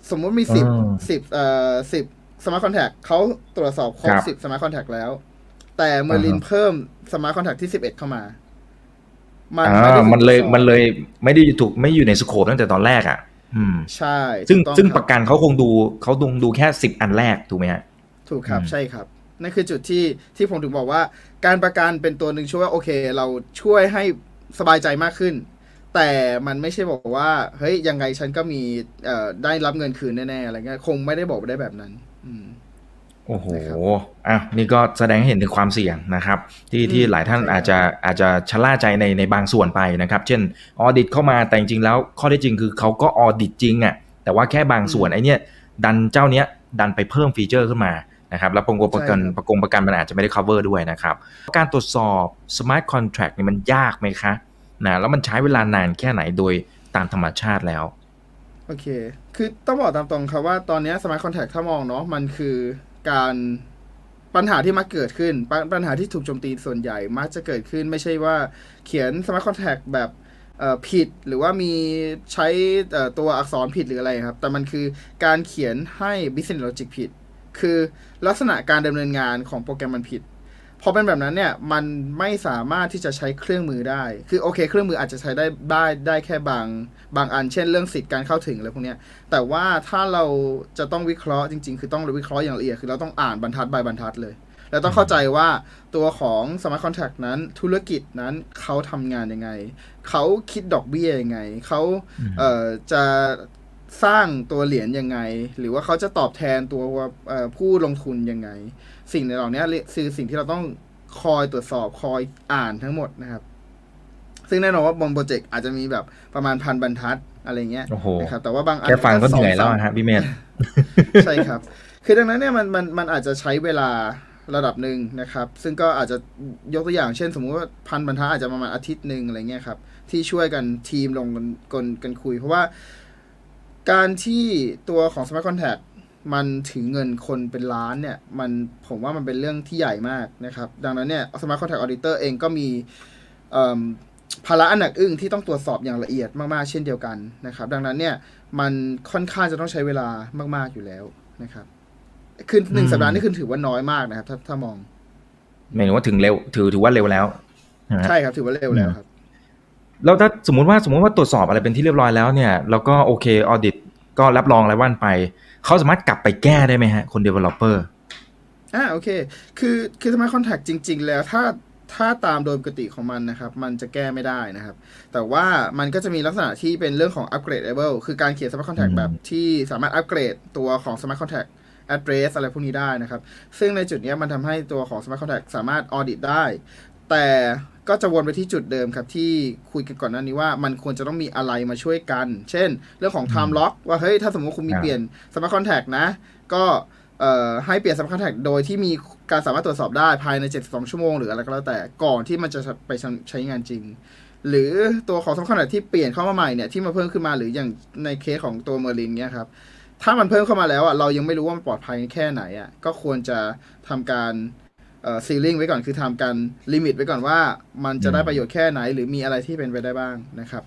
สมมุติมีสิบอืมสิบเอ่อสิบ smart contract เขาตรวจสอบครบครับสิบ smart contract แล้ว แต่เมอร์ลินอ่าฮะเพิ่ม smart contract ที่สิบเอ็ดเข้ามามันอ่าไม่ได้ถูกมันเลยตรวจสอบมันเลยไม่ได้ถูกไม่อยู่ใน scope ตั้งแต่ตอนแรกอะ อืม ใช่ ซึ่งถูกต้องซึ่งคบประกันเขาคงดูเขาดูดูแค่สิบอันแรกถูกไหมฮะ ถูกครับอืมใช่ครับ นั่นคือจุดที่ที่ผมถึงบอกว่า การประกันเป็นตัวหนึ่งช่วยว่าโอเค เราช่วยให้สบายใจมากขึ้น แต่มันไม่ใช่บอกว่า เฮ้ยยังไงฉันก็มีเอ่อได้รับเงินคืนแน่ๆอะไรเงี้ยคงไม่ได้บอกได้แบบนั้น อืมโอ้โหนะครับอะนี่ก็แสดงให้เห็นถึงความเสี่ยงนะครับ ที่อืมที่หลายท่านใช่ครับอาจจะอาจจะชะล่าใจในในบางส่วนไปนะครับ เช่น audit เข้ามาแต่จริงๆแล้ว ข้อเท็จจริงคือเขาก็ audit จริงอะ แต่ว่าแค่บางส่วนไอ้เนี่ยดันเจ้าเนี้ยดันไปเพิ่ม feature ขึ้นมา นะครับแล้วประกงประกันใช่ครับประกงประกันมันอาจจะไม่ได้ cover ด้วยนะครับการตรวจสอบ smart contract เนี่ยมันยากไหมคะนะแล้วมันใช้เวลานานแค่ไหนโดยตามธรรมชาติแล้วโอเค คือต้องบอกตามตรงครับว่าตอนเนี้ย smart contract ถ้ามองเนาะมันคือการปัญหาที่มักเกิดขึ้นปญปัญหาที่ถูกโจมตีส่วนใหญ่มักจะเกิดขึ้นไม่ใช่ว่าเขียนสมาร์ทคอนแทคแบบเอ่อผิดหรือว่ามีใช้เอ่อตัวอักษรผิดหรืออะไรครับ แต่มันคือการเขียนให้ business logic ผิด คือลักษณะการดำเนินงานของโปรแกรมมันผิดพอเป็นแบบนั้นเนี่ย มันไม่สามารถที่จะใช้เครื่องมือได้ คือโอเค เครื่องมืออาจจะใช้ได้ได้ได้แค่บางบางอัน เช่นเรื่องสิทธิ์การเข้าถึงอะไรพวกเนี้ยแต่ว่าถ้าเราจะต้องวิเคราะห์จริง ๆ คือต้องวิเคราะห์อย่างละเอียด คือเราต้องอ่านบรรทัดบายบรรทัดเลย แล้วต้องเข้าใจว่าตัวของ Smart Contract นั้น ธุรกิจนั้นเขาทำงานยังไง เขาคิดดอกเบี้ยยังไง เขาเอ่อจะ สร้างตัวเหรียญยังไง หรือว่าเขาจะตอบแทนตัวเอ่อผู้ลงทุนยังไง สิ่งเหล่านี้คือสิ่งที่เราต้องคอยตรวจสอบคอยอ่านทั้งหมดนะครับ ซึ่งแน่นอนว่าบนโปรเจกต์อาจจะมีแบบประมาณพันบรรทัดอะไรเงี้ยโอ้โหนะครับแต่ว่าบางอันแค่ฟังก็สเหนื่อยแล้วสามอะฮะพี่เมธใช่ครับ คือดังนั้นเนี่ยมันมันมันอาจจะใช้เวลาระดับหนึ่งนะครับ ซึ่งก็อาจจะยกตัวอย่างเช่น สมมุติว่าพันบรรทัดอาจจะประมาณอาทิตย์หนึ่งอะไรเงี้ยครับที่ช่วยกันทีมลงกันกันกันคุย เพราะว่า การที่ตัวของ Smart Contact มันถึงเงินคนเป็นล้านเนี่ย มันผมว่ามันเป็นเรื่องที่ใหญ่มากนะครับ ดังนั้นเนี่ย Smart Contact Auditor เองก็มีเอิ่มภาระอันหนักอึ้งที่ต้องตรวจสอบอย่างละเอียดมากๆ เช่นเดียวกันนะครับ ดังนั้นเนี่ยมันค่อนข้างจะต้องใช้เวลามาก ๆอยู่แล้วนะครับคือหนึ่งอืมสัปดาห์นี่คือถือว่าน้อยมากนะครับ ถ้าถ้ามองหมายถึงว่าถึงเร็วถือถือว่าเร็วแล้วนะฮะใช่ครับถือว่าเร็วแล้วครับ แล้วถ้าสมมติว่าสมมติว่าตรวจสอบอะไรเป็นที่เรียบร้อยแล้วเนี่ยแล้วก็โอเค audit ก็รับรองอะไรว่านไป เขาสามารถกลับไปแก้ได้ไหมฮะ คน developer อ่าโอเค คือคือ smart contract จริง ๆ แล้วถ้าถ้าตามโดยปกติของมันนะครับ มันจะแก้ไม่ได้นะครับ แต่ว่ามันก็จะมีลักษณะที่เป็นเรื่องของ upgradable คือการเขียน smart contract อืมแบบที่สามารถอัปเกรดตัวของ smart contract address อะไรพวกนี้ได้นะครับ ซึ่งในจุดเนี้ยมันทำให้ตัวของ smart contract สามารถ audit ได้ แต่ ก็จะวนไปที่จุดเดิมครับที่คุยกันก่อนหน้านี้ว่ามันควรจะต้องมีอะไรมาช่วยกัน เช่น เรื่องของ time lock ว่าเฮ้ยถ้าสมมติว่าคุณมีอ่าเปลี่ยน smart contract นะ ก็เอ่อให้เปลี่ยน smart contract โดยที่มีการสามารถตรวจสอบได้ภายใน 72 ชั่วโมงหรืออะไรก็แล้วแต่ก่อนที่มันจะไปใช้งานจริง หรือตัวของ smart contract ที่เปลี่ยนเข้ามาใหม่เนี่ยที่มาเพิ่มขึ้นมาหรืออย่างในเคสของตัวเมอร์ลินเนี่ยครับถ้ามันเพิ่มเข้ามาแล้วอะเรายังไม่รู้ว่ามันปลอดภัยแค่ไหนอะก็ควรจะทำการเอ่อ ceiling ไว้ก่อนคือทำการ limit ไว้ก่อนว่า มันจะได้ประโยชน์แค่ไหน หรือมีอะไรที่เป็นไปได้บ้างนะครับ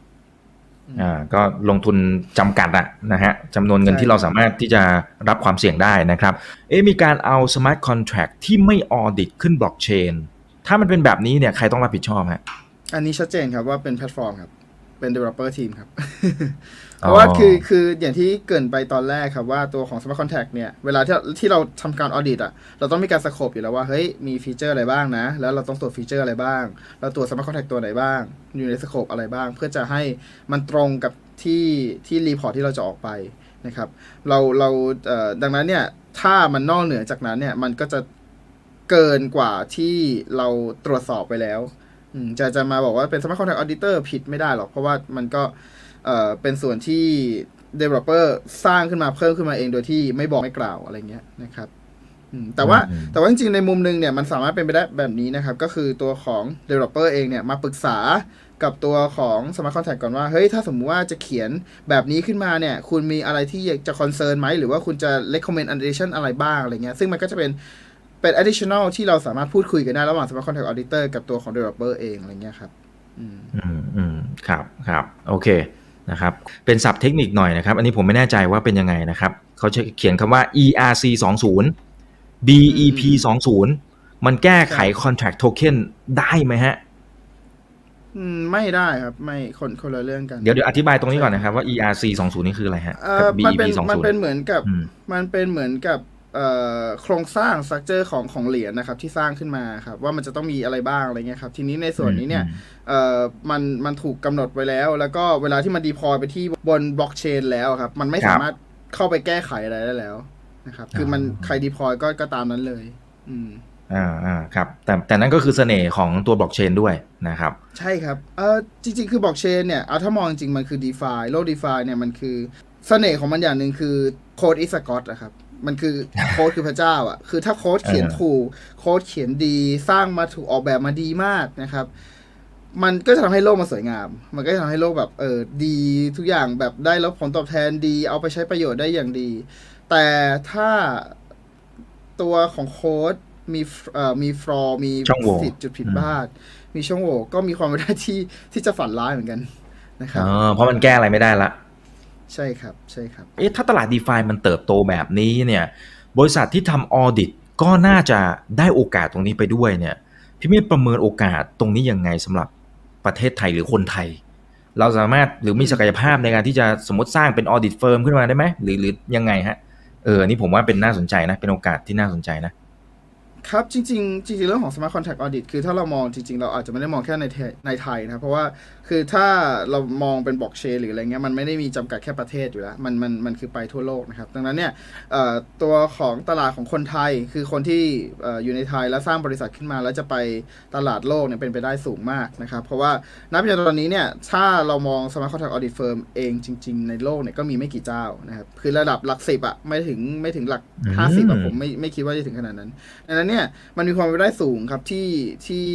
อ่าก็ลงทุนจำกัดอะนะฮะจำนวนเงินใช่ที่เราสามารถที่จะรับความเสี่ยงได้นะครับ เอ๊ะมีการเอา smart contract ที่ไม่ audit ขึ้นบล็อกเชนถ้ามันเป็นแบบนี้เนี่ยใครต้องรับผิดชอบฮะอันนี้ชัดเจนครับว่าเป็นแพลตฟอร์มครับ เป็น developer team ครับ เพราะว่าคือคืออย่างที่เกริ่นไปตอนแรกครับว่าตัวของ Smart Contract เนี่ย เวลาที่ที่เราทำการ audit อะเราต้องมีการ scope อยู่แล้วว่า เฮ้ย มี feature อะไรบ้างนะ แล้วเราต้องตรวจ feature อะไรบ้าง เราตรวจ Smart Contact ตัวไหนบ้าง อยู่ใน scope อะไรบ้าง เพื่อจะให้มันตรงกับที่ที่รีพอร์ตที่เราจะออกไปนะครับเราเราเอ่อดังนั้นเนี่ยถ้ามันนอกเหนือจากนั้นเนี่ยมันก็จะเกินกว่าที่เราตรวจสอบไปแล้วอืมจะจะมาบอกว่าเป็น Smart Contract Auditor ผิดไม่ได้หรอก เพราะว่ามันก็ เอ่อเป็นส่วนที่ developer สร้างขึ้นมาเพิ่มขึ้นมาเองโดยที่ไม่บอกไม่กล่าวอะไรเงี้ยนะครับอืมแต่ว่าอืมแต่ว่าจริงๆ ในมุมหนึงเนี่ยมันสามารถเป็นไปได้แบบนี้นะครับ ก็คือตัวของ developer เองเนี่ยมาปรึกษากับตัวของ smart contract ก่อนว่า เฮ้ย ถ้าสมมุติว่าจะเขียนแบบนี้ขึ้นมาเนี่ย คุณมีอะไรที่อยากจะ concern ไหม หรือว่าคุณจะ recommend addition อะไรบ้างอะไรเงี้ยซึ่งมันก็จะเป็นเป็น additional ที่เราสามารถพูดคุยกันได้ระหว่าง smart contract auditor กับตัวของ developer เองอะไรเงี้ยครับ อืมอืมอืมครับครับโอเค นะครับเป็นศัพท์เทคนิคหน่อยนะครับ อันนี้ผมไม่แน่ใจว่าเป็นยังไงนะครับเขาจะเขียนคำว่า ERC 20 BEP 20มันแก้ไข contract token ได้ไหมฮะอืมไม่ได้ครับไม่คนคนละเรื่องกันเดี๋ยวเดี๋ยวอธิบายตรงนี้ก่อนนะครับว่า ERC 20นี่คืออะไรฮะเอ่กัอบมัน BEP เป็นมันเป็น20เหมือนกับอืมมันเป็นเหมือนกับเอ่อ โครงสร้างสตรัคเจอร์ของของเหรียญนะครับที่สร้างขึ้นมาครับว่ามันจะต้องมีอะไรบ้างอะไรเงี้ยครับทีนี้ในส่วนนี้เนี่ยเอ่อมันมันถูกกำหนดไว้แล้ว แล้วก็เวลาที่มันดีพอยไปที่บนบล็อกเชนแล้วครับ มันไม่ครับสามารถเข้าไปแก้ไขอะไรได้แล้วนะครับคือมันใคร deploy ก็ก็ตามนั้นเลย อืมอ่าอ่าครับแต่แต่นั่นก็คือเสน่ห์ของตัวบล็อกเชนด้วยนะครับ ใช่ครับเออจริง ๆ คือบล็อกเชนเนี่ยเอาถ้ามองจริงๆมันคือ d e f i โลก d e f i เนี่ยมันคือเสน่ห์ของมันอย่างหนึ่งคือโค้ดอิสกอตนะครับ มันคือโค้ดคือพระเจ้า อะ คือถ้าโค้ดเขียนอ่าถูกโค้ดเขียนดีสร้างมาถูกออกแบบมาดีมากนะครับ มันก็จะทำให้โลกมันสวยงาม มันก็จะทำให้โลกแบบเออดีทุกอย่างแบบได้รับผลตอบแทนดี เอาไปใช้ประโยชน์ได้อย่างดี แต่ถ้าตัวของโค้ดมีเอ่อมี flaw มีช่องโหว่สิทธิ์จุดผิดพลาด มีช่องโหว่ก็มีความเป็นไปได้ที่ที่จะฝันร้ายเหมือนกันนะครับอ๋อเพราะมันแก้อะไรไม่ได้ละ ใช่ครับใช่ครับเอ๊ะถ้าตลาด d e f i มันเติบโตแบบนี้เนี่ย บริษัทที่ทำ audit ก็น่าจะได้โอกาสตรงนี้ไปด้วยเนี่ย พี่เมฆประเมินโอกาสตรงนี้ยังไงสำหรับประเทศไทยหรือคนไทย เราสามารถหรือมีศักยภาพในการที่จะสมมติสร้างเป็น audit firm ขึ้นมาได้ไหมหรือหรือยังไงฮะเอออันนี่ผมว่าเป็นน่าสนใจนะเป็นโอกาสที่น่าสนใจนะครับจริงๆจริงๆเรื่องของ Smart Contract Audit คือถ้าเรามองจริงๆ เราอาจจะไม่ได้มองแค่ในไทยในไทยนะครับเพราะว่า คือถ้าเรามองเป็นบล็อกเชนหรืออะไรเงี้ยมันไม่ได้มีจำกัดแค่ประเทศอยู่แล้ว มันมันมันคือไปทั่วโลกนะครับ ดังนั้นเนี่ยตัวของตลาดของคนไทยคือคนที่ออยู่ในไทยแล้วสร้างบริษัทขึ้นมา แล้วจะไปตลาดโลกเนี่ยเป็นไปได้สูงมากนะครับ เพราะว่านับจนตอนนี้เนี่ยถ้าเรามอง Smart Contract Audit Firm เองจริง ๆ ในโลกเนี่ยก็มีไม่กี่เจ้านะครับคือระดับหลักสิบอะไม่ถึงไม่ถึงหลักห้าสิบอะผมไม่ไม่คิดว่าจะถึงขนาดนั้นดังนั้นเนี่ยมันมีความเป็นไปได้สูงครับที่ที่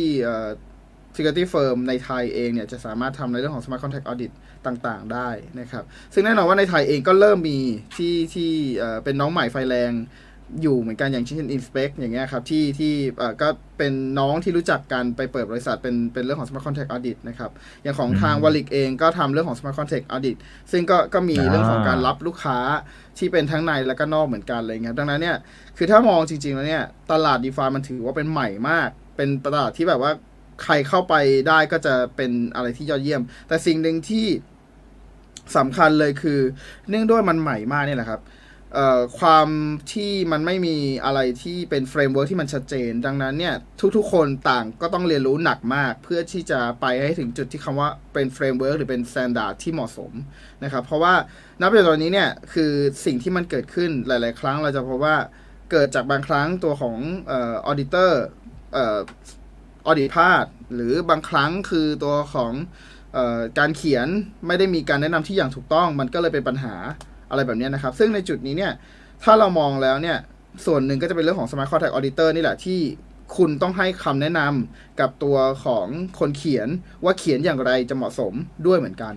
security firm ในไทยเองเนี่ยจะสามารถทำในเรื่องของ smart contract audit ต่างๆ ได้นะครับ ซึ่งแน่นอนว่าในไทยเองก็เริ่มมีที่ที่เอ่อเป็นน้องใหม่ไฟแรงอยู่เหมือนกันอย่างเช่น inspect อย่างเงี้ยครับที่ที่เอ่อก็เป็นน้องที่รู้จักกันไปเปิดบริษัทเป็นเป็นเรื่องของ smart contract audit นะครับอย่างของทางอืมวอลิกเองก็ทำเรื่องของ smart contract audit ซึ่งก็ก็มีอ่าเรื่องของการรับลูกค้าที่เป็นทั้งในและก็นอกเหมือนกันเลยครับดังนั้นเนี่ยคือถ้ามองจริงๆแล้วเนี่ยตลาด DeFi มันถือว่าเป็นใหม่มาก เป็นตลาดที่แบบว่า ใครเข้าไปได้ก็จะเป็นอะไรที่ยอดเยี่ยม แต่สิ่งหนึ่งที่สำคัญเลยคือ เนื่องด้วยมันใหม่มากเนี่ยแหละครับความที่มันไม่มีอะไรที่เป็น framework ที่มันชัดเจน ดังนั้นเนี่ยทุกๆคนต่างก็ต้องเรียนรู้หนักมาก เพื่อที่จะไปให้ถึงจุดที่คำว่าเป็น framework หรือเป็น standard ที่เหมาะสมนะครับเพราะว่านับจากตอนนี้เนี่ยคือสิ่งที่มันเกิดขึ้นหลาย ๆ ครั้งเราจะพบว่าเกิดจากบางครั้งตัวของเออดิเตอร์ อ่อออดิตพลาดหรือบางครั้งคือตัวของเออการเขียนไม่ได้มีการแนะนำที่อย่างถูกต้อง มันก็เลยเป็นปัญหาอะไรแบบเนี้ยนะครับ ซึ่งในจุดนี้เนี่ยถ้าเรามองแล้วเนี่ยส่วนหนึ่งก็จะเป็นเรื่องของ Smart Contract Auditor นี่แหละที่คุณต้องให้คำแนะนำกับตัวของคนเขียนว่าเขียนอย่างไรจะเหมาะสมด้วยเหมือนกัน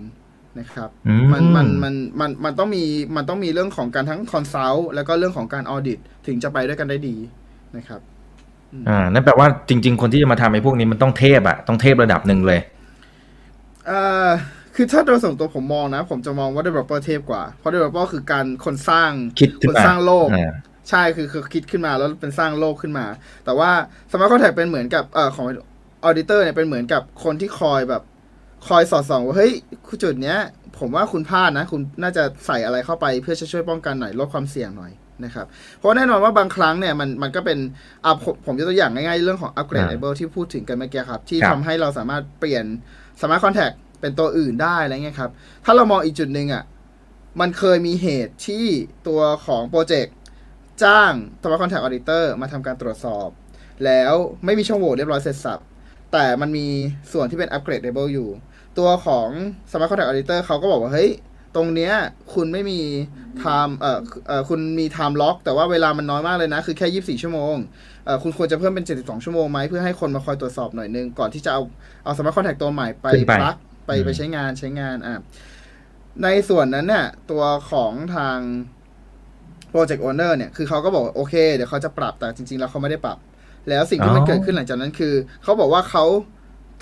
นะครับอืมันมันมันมันมันต้องมีมันต้องมีเรื่องของการทั้ง consult แล้วก็เรื่องของการ audit ถึงจะไปด้วยกันได้ดีนะครับ อ่านั่นแปลว่าจริง ๆ คนที่จะมาทำไอ้พวกนี้มันต้องเทพอะต้องเทพระดับหนึ่งเลยเอ่อคือถ้าโดยส่วนตัวผมมองนะ ผมจะมองว่า developer เทพกว่า เพราะ developer คือการคนสร้างคิดขึ้นมาคนสร้างโลกอ่าใช่คือคือคิดขึ้นมาแล้วเป็นสร้างโลกขึ้นมา แต่ว่า smart contract เป็นเหมือนกับเอ่อของ auditor เนี่ยเป็นเหมือนกับคนที่คอยแบบ คอยสอดส่องว่าเฮ้ยคุณจุดเนี้ย ผมว่าคุณพลาดนะ คุณน่าจะใส่อะไรเข้าไปเพื่อจะช่วยป้องกันหน่อยลดความเสี่ยงหน่อย นะครับเพราะแน่นอนว่าบางครั้งเนี่ยมันมันก็เป็นอะผมผมยกตัวอย่างง่ายๆ เรื่องของ upgrade อ่า able ที่พูดถึงกันเมื่อกี้ครับ ที่ครับทำให้เราสามารถเปลี่ยน smart contract เป็นตัวอื่นได้อะไรเงี้ยครับ ถ้าเรามองอีกจุดหนึ่งอะมันเคยมีเหตุที่ตัวของโปรเจกต์จ้าง smart contract auditor มาทำการตรวจสอบ แล้วไม่มีช่องโหว่เรียบร้อยเสร็จสับแต่มันมีส่วนที่เป็น upgradable อยู่ ตัวของ smart contract auditor เขาก็บอกว่า เฮ้ย ตรงเนี้ยคุณไม่มี time เอ่อเอ่อคุณมี time lock แต่ว่าเวลามันน้อยมากเลยนะ คือแค่ 24 ชั่วโมงเอ่อคุณควรจะเพิ่มเป็น 72 ชั่วโมงไหมเพื่อให้คนมาคอยตรวจสอบหน่อยนึง ก่อนที่จะเอาเอา smart contract ตัวใหม่ไปขึ้นไป ปลักไปอืมไปใช้งานใช้งานอะในส่วนนั้นเนี่ยตัวของทาง Project Owner เนี่ย คือเขาก็บอกว่าโอเค เดี๋ยวเขาจะปรับแต่จริง ๆ แล้วเขาไม่ได้ปรับ แล้วสิ่งที่มันอ๋อ เกิดขึ้นหลังจากนั้นคือ เขาบอกว่าเขา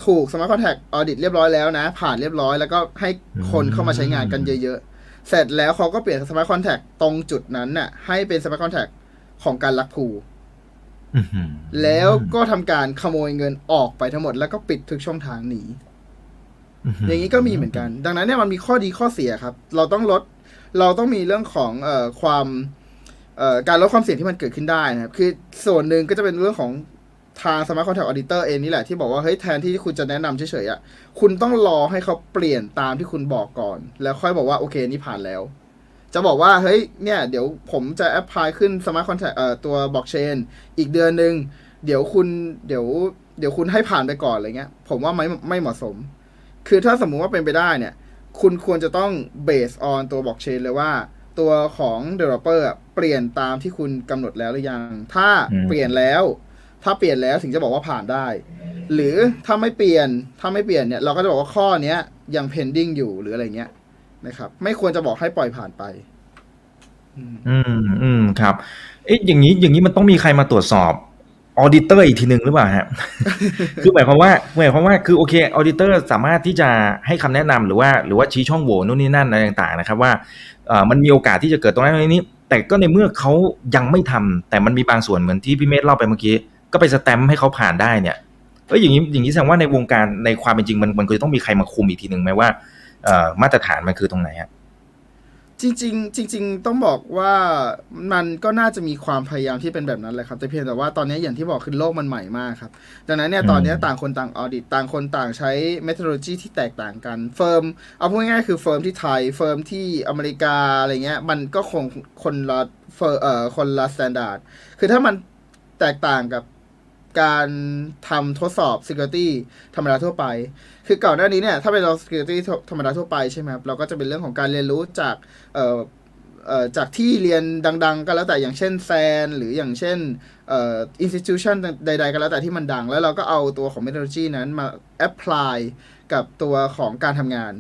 ถูก Smart Contract Audit เรียบร้อยแล้วนะ ผ่านเรียบร้อยแล้วก็ให้คนเข้ามาใช้งานกันเยอะๆ เสร็จแล้วเขาก็เปลี่ยน Smart Contract ตรงจุดนั้นน่ะ ให้เป็น Smart Contract ของการลักพูอื้อหือแล้วก็ทำการขโมยเงินออกไปทั้งหมด แล้วก็ปิดทุกช่องทางหนี อย่างนี้ก็มีเหมือนกัน ดังนั้นเนี่ยมันมีข้อดีข้อเสียครับ เราต้องลด เราต้องมีเรื่องของเอ่อความเอ่อการลดความเสี่ยงที่มันเกิดขึ้นได้นะครับ คือส่วนหนึ่งก็จะเป็นเรื่องของ ทาง Smart Contract Auditor เองนี่แหละที่บอกว่า เฮ้ยแทนที่คุณจะแนะนำเฉยๆอะคุณต้องรอให้เขาเปลี่ยนตามที่คุณบอกก่อน แล้วค่อยบอกว่า โอเค นี่ผ่านแล้วจะบอกว่า เฮ้ย เนี่ย เดี๋ยวผมจะ apply ขึ้น smart contract เอ่อตัวบล็อกเชนอีกเดือนหนึ่งเดี๋ยวคุณเดี๋ยวเดี๋ยวคุณให้ผ่านไปก่อนอะไรเงี้ย ผมว่าไม่ไม่เหมาะสม คือถ้าสมมุติว่าเป็นไปได้เนี่ย คุณควรจะต้องเบสออนตัวบล็อกเชนเลยว่าตัวของ developer อะเปลี่ยนตามที่คุณกำหนดแล้วหรือยัง ถ้าอืมเปลี่ยนแล้ว ถ้าเปลี่ยนแล้วถึงจะบอกว่าผ่านได้ หรือถ้าไม่เปลี่ยนถ้าไม่เปลี่ยนเนี่ยเราก็จะบอกว่าข้อเนี้ยยัง pending อยู่หรืออะไรเงี้ยนะครับ ไม่ควรจะบอกให้ปล่อยผ่านไปอืมอืมอืมครับเอ๊ะอย่างนี้อย่างนี้มันต้องมีใครมาตรวจสอบ auditor อีกทีหนึ่งหรือเปล่าฮะ คือหมายความว่าหมายความว่าคือโอเค auditor สามารถที่จะให้คำแนะนำหรือว่าหรือว่าชี้ช่องโหว่นู่นนี่นั่นอะไรต่างๆนะครับว่าเอ่อมันมีโอกาสที่จะเกิดตรงนั้นตรงนี้ แต่ก็ในเมื่อเขายังไม่ทำแต่มันมีบางส่วนเหมือนที่พี่เมธเล่าไปเมื่อกี้ ก็ไปสแตมป์ให้เขาผ่านได้เนี่ยเอ้ยอย่างนี้อย่างนี้แสดงว่าในวงการในความเป็นจริงมันมันควรจะต้องมีใครมาคุมอีกทีหนึ่งไหมว่าเอ่อมาตรฐานมันคือตรงไหนฮะจริงๆจริง ๆ ต้องบอกว่ามันก็น่าจะมีความพยายามที่เป็นแบบนั้นแหละครับ แต่เพียงแต่ว่าตอนนี้อย่างที่บอกคือโลกมันใหม่มากครับ ดังนั้นเนี่ยอืมตอนนี้ต่างคนต่างออดิตต่างคนต่างใช้เมท h โลจีที่แตกต่างกันเฟิร์มเอาพูดง่ายๆคือเฟิร์มที่ไทยเฟิร์มที่อเมริกาอะไรเงี้ยมันก็คงคนละ firm เอ่อคนละ standard คือถ้ามันแตกต่างกับ การทำทดสอบ Security ธรรมดาทั่วไป คือก่อนหน้านี้เนี่ย ถ้าเป็นเรา Security ธรรมดาทั่วไปใช่ไหมครับ เราก็จะเป็นเรื่องของการเรียนรู้จากเอ่อจากที่เรียนดัง ๆ ก็แล้วแต่อย่างเช่น SANS หรืออย่างเช่นอ่อ institution ใด ๆ ก็แล้วแต่ที่มันดัง แล้วเราก็เอาตัวของ methodology นั้นมา apply กับตัวของการทำงาน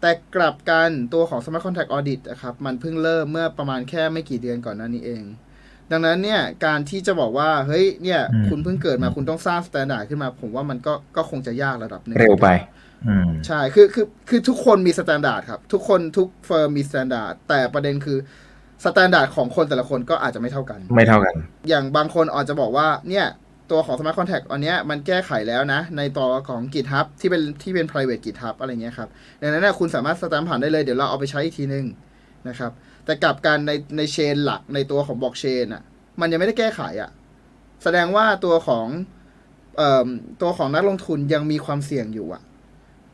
แต่กลับกันตัวของ Smart Contract Audit นะครับ มันเพิ่งเริ่มเมื่อประมาณแค่ไม่กี่เดือนก่อนหน้านี้เอง ดังนั้นเนี่ยการที่จะบอกว่าเฮ้ยเนี่ยอืมคุณเพิ่งเกิดมาคุณต้องสร้าง standard ขึ้นมา ผมว่ามันก็ก็คงจะยากระดับหนึ่งเร็วไปอืมใช่คือคือคือทุกคนมี standard ครับ ทุกคนทุก firm มี standard แต่ประเด็นคือ standard ของคนแต่ละคนก็อาจจะไม่เท่ากัน ไม่เท่ากัน อย่างบางคนอาจจะบอกว่าเนี่ยตัวของ Smart Contract อันเนี้ยมันแก้ไขแล้วนะ ในตัวของ GitHub ที่เป็นที่เป็น private GitHub อะไรเงี้ยครับดังนั้นเนี่ยคุณสามารถสแตมป์ผ่านได้เลย เดี๋ยวเราเอาไปใช้อีกทีนึงนะครับ แต่กลับกันในใน chain หลักในตัวของบล็อกเชนอะ มันยังไม่ได้แก้ไขอะ แสดงว่าตัวของเอ่อตัวของนักลงทุนยังมีความเสี่ยงอยู่อะ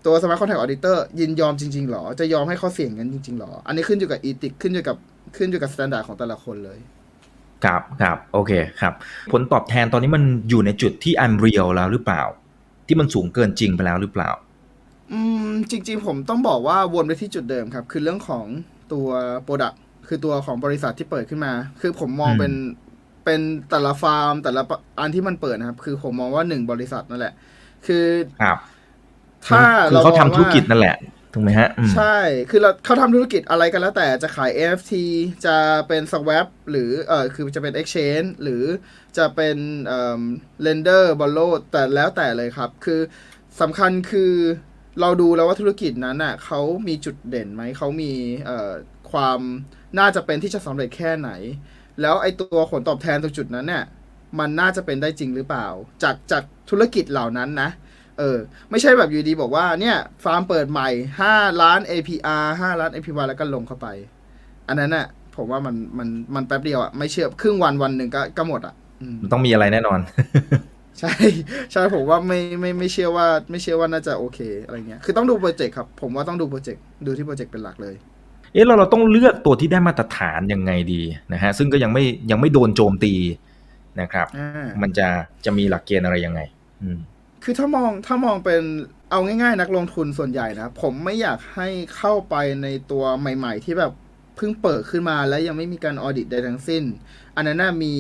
ตัว Smart Contract Auditor ยินยอมจริงๆหรอ จะยอมให้เขาเสี่ยงกันจริงๆหรอ อันนี้ขึ้นอยู่กับ ethic ขึ้นอยู่กับขึ้นอยู่กับ standard ของแต่ละคนเลยครับครับโอเคครับ ผลตอบแทนตอนนี้มันอยู่ในจุดที่ unreal แล้วหรือเปล่า ที่มันสูงเกินจริงไปแล้วหรือเปล่า อืมจริง ๆ ผมต้องบอกว่าวนไปที่จุดเดิมครับ คือเรื่องของตัว product คือตัวของบริษัทที่เปิดขึ้นมา คือผมมองอืมเป็นเป็นแต่ละฟาร์ม แต่ละอันที่มันเปิดนะครับ คือผมมองว่าหนึ่งบริษัทนั่นแหละ คือครับถ้าคือเราเขามองทำธุรกิจว่านั่นแหละถูกไหมฮะอืมใช่ คือเราเขาทำธุรกิจอะไรกันแล้วแต่จะขาย NFT จะเป็น swap หรือเออคือจะเป็น exchange หรือจะเป็นเอ่อ lender borrow แต่แล้วแต่เลยครับ คือสำคัญคือเราดูแล้วว่าธุรกิจนั้นน่ะเขามีจุดเด่นไหม เขามีเอ่อความ น่าจะเป็นที่จะสำเร็จแค่ไหน แล้วไอ้ตัวผลตอบแทนตรงจุดนั้นเนี่ยมันน่าจะเป็นได้จริงหรือเปล่า จากจากธุรกิจเหล่านั้นนะเออไม่ใช่แบบอยู่ดีบอกว่าเนี่ยฟาร์มเปิดใหม่ 5 ล้าน APR 5 ล้าน APY แล้วก็ลงเข้าไป อันนั้นน่ะผมว่ามันมันมันแป๊บเดียวอะไม่เชื่อครึ่งวันวันหนึ่งก็ก็หมดอะอืมมันต้องมีอะไรแน่นอน ใช่ใช่ผมว่าไม่ไม่ไม่เชื่อว่า ไม่เชื่อว่าน่าจะโอเคอะไรเงี้ยคือต้องดูโปรเจกต์ครับ ผมว่าต้องดูโปรเจกต์ดูที่โปรเจกต์เป็นหลักเลย เอ๊ะเราเราต้องเลือกตัวที่ได้มาตรฐานยังไงดีนะฮะซึ่งก็ยังไม่ยังไม่โดนโจมตีนะครับอ่ามันจะจะมีหลักเกณฑ์อะไรยังไง อืมคือถ้ามองถ้ามองเป็นเอาง่ายๆ นักลงทุนส่วนใหญ่นะผมไม่อยากให้เข้าไปในตัวใหม่ ๆ ที่แบบเพิ่งเปิดขึ้นมาแล้วยังไม่มีการ audit ใดทั้งสิ้น อันนั้นน่ามี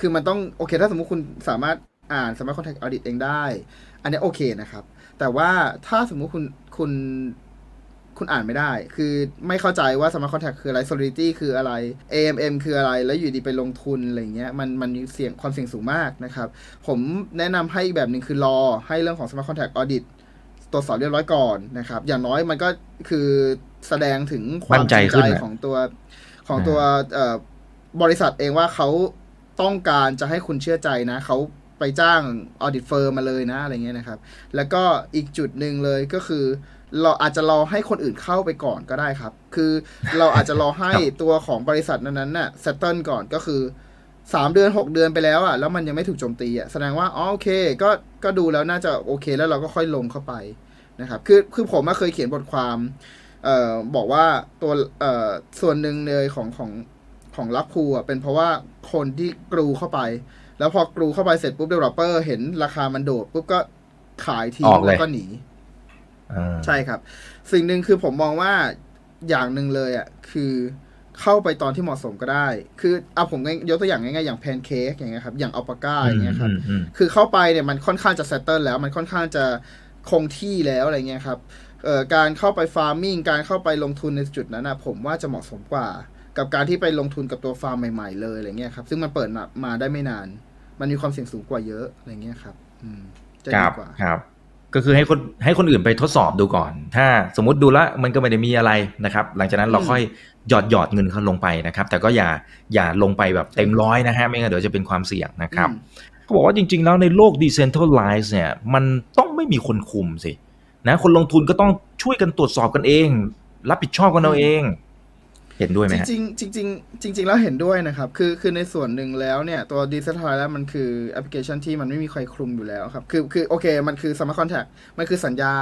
คือมันต้องโอเค ถ้าสมมุติคุณสามารถอ่านสามารถคอนแทคออดิตเองได้ อันนี้โอเคนะครับ แต่ว่าถ้าสมมุติคุณคุณ คุณอ่านไม่ได้ คือไม่เข้าใจว่า Smart Contract คืออะไร Solidity คืออะไร AMM คืออะไร แล้วอยู่ดีไปลงทุนอะไรเงี้ย มันมันมีเสี่ยงความเสี่ยงสูงมากนะครับ ผมแนะนำให้อีกแบบหนึ่งคือรอให้เรื่องของ Smart Contract Audit ตรวจสอบเรียบร้อยก่อนนะครับ อย่างน้อยมันก็คือแสดงถึงความมั่นใจจริงขึ้นใจอะของตัวของตัวเอ่อบริษัทเองว่าเขาต้องการจะให้คุณเชื่อใจนะเขาไปจ้าง audit firm มาเลยนะอะไรเงี้ยนะครับ แล้วก็อีกจุดหนึ่งเลยก็คือ เราอาจจะรอให้คนอื่นเข้าไปก่อนก็ได้ครับ คือเราอาจจะรอให้ตัวของบริษัทนั้นๆน่ะ settle ก่อนก็คือสามเดือนหกเดือนไปแล้วอะแล้วมันยังไม่ถูกโจมตีอะแสดงว่าอ๋อโอเคก็ก็ดูแล้วน่าจะโอเค แล้วเราก็ค่อยลงเข้าไปนะครับคือคือผมอะเคยเขียนบทความเอ่อบอกว่าตัวเอ่อส่วนหนึ่งเลยของของของลักพูอะเป็นเพราะว่าคนที่กรูเข้าไป แล้วพอกรูเข้าไปเสร็จปุ๊บ developer เห็นราคามันโดดปุ๊บก็ขายทิ้องอกเลยแล้วก็หนีอ่า ใช่ครับ สิ่งหนึ่งคือผมมองว่าอย่างหนึ่งเลยอะคือเข้าไปตอนที่เหมาะสมก็ได้ คือเอาผมง่ายยกตัวอย่างง่ายๆอย่างแพนเค้กอย่างเงี้ยครับ อย่างอัลปาก้าอย่างเงี้ยครับอืมอืมคือเข้าไปเนี่ยมันค่อนข้างจะเซตเติลแล้ว มันค่อนข้างจะคงที่แล้วอะไรเงี้ยครับเอ่อการเข้าไปฟาร์มิงการเข้าไปลงทุนในจุดนั้นนะผมว่าจะเหมาะสมกว่า กับการที่ไปลงทุนกับตัวฟาร์มใหม่ ๆ เลยอะไรเงี้ยครับ ซึ่งมันเปิดมามาได้ไม่นาน มันมีความเสี่ยงสูงกว่าเยอะอะไรเงี้ยครับ อืมจะคดีรับกว่า ครับ ก็คือให้คนให้คนอื่นไปทดสอบดูก่อน ถ้าสมมติดูแล้วมันก็ไม่ได้มีอะไรนะครับ หลังจากนั้นเราอืมค่อยหยอดหยอดเงินเขาลงไปนะครับ แต่ก็อย่าอย่าลงไปแบบเต็มร้อยนะฮะ ไม่งั้นเดี๋ยวจะเป็นความเสี่ยงนะครับอืมเขาบอกว่าจริง ๆ แล้วในโลก decentralized เนี่ย มันต้องไม่มีคนคุมสินะ คนลงทุนก็ต้องช่วยกันตรวจสอบกันเอง รับผิดชอบกันเอาเอง เห็นด้วยไหมจฮะริจริงจริง ๆ แล้วเห็นด้วยนะครับ คือคือในส่วนหนึ่งแล้วเนี่ยตัวดิจิทัลแล้วมันคือแอปพลิเคชันที่มันไม่มีใครคุมอยู่แล้วครับ คือคือโอเค มันคือ smart contract มันคือสัญญา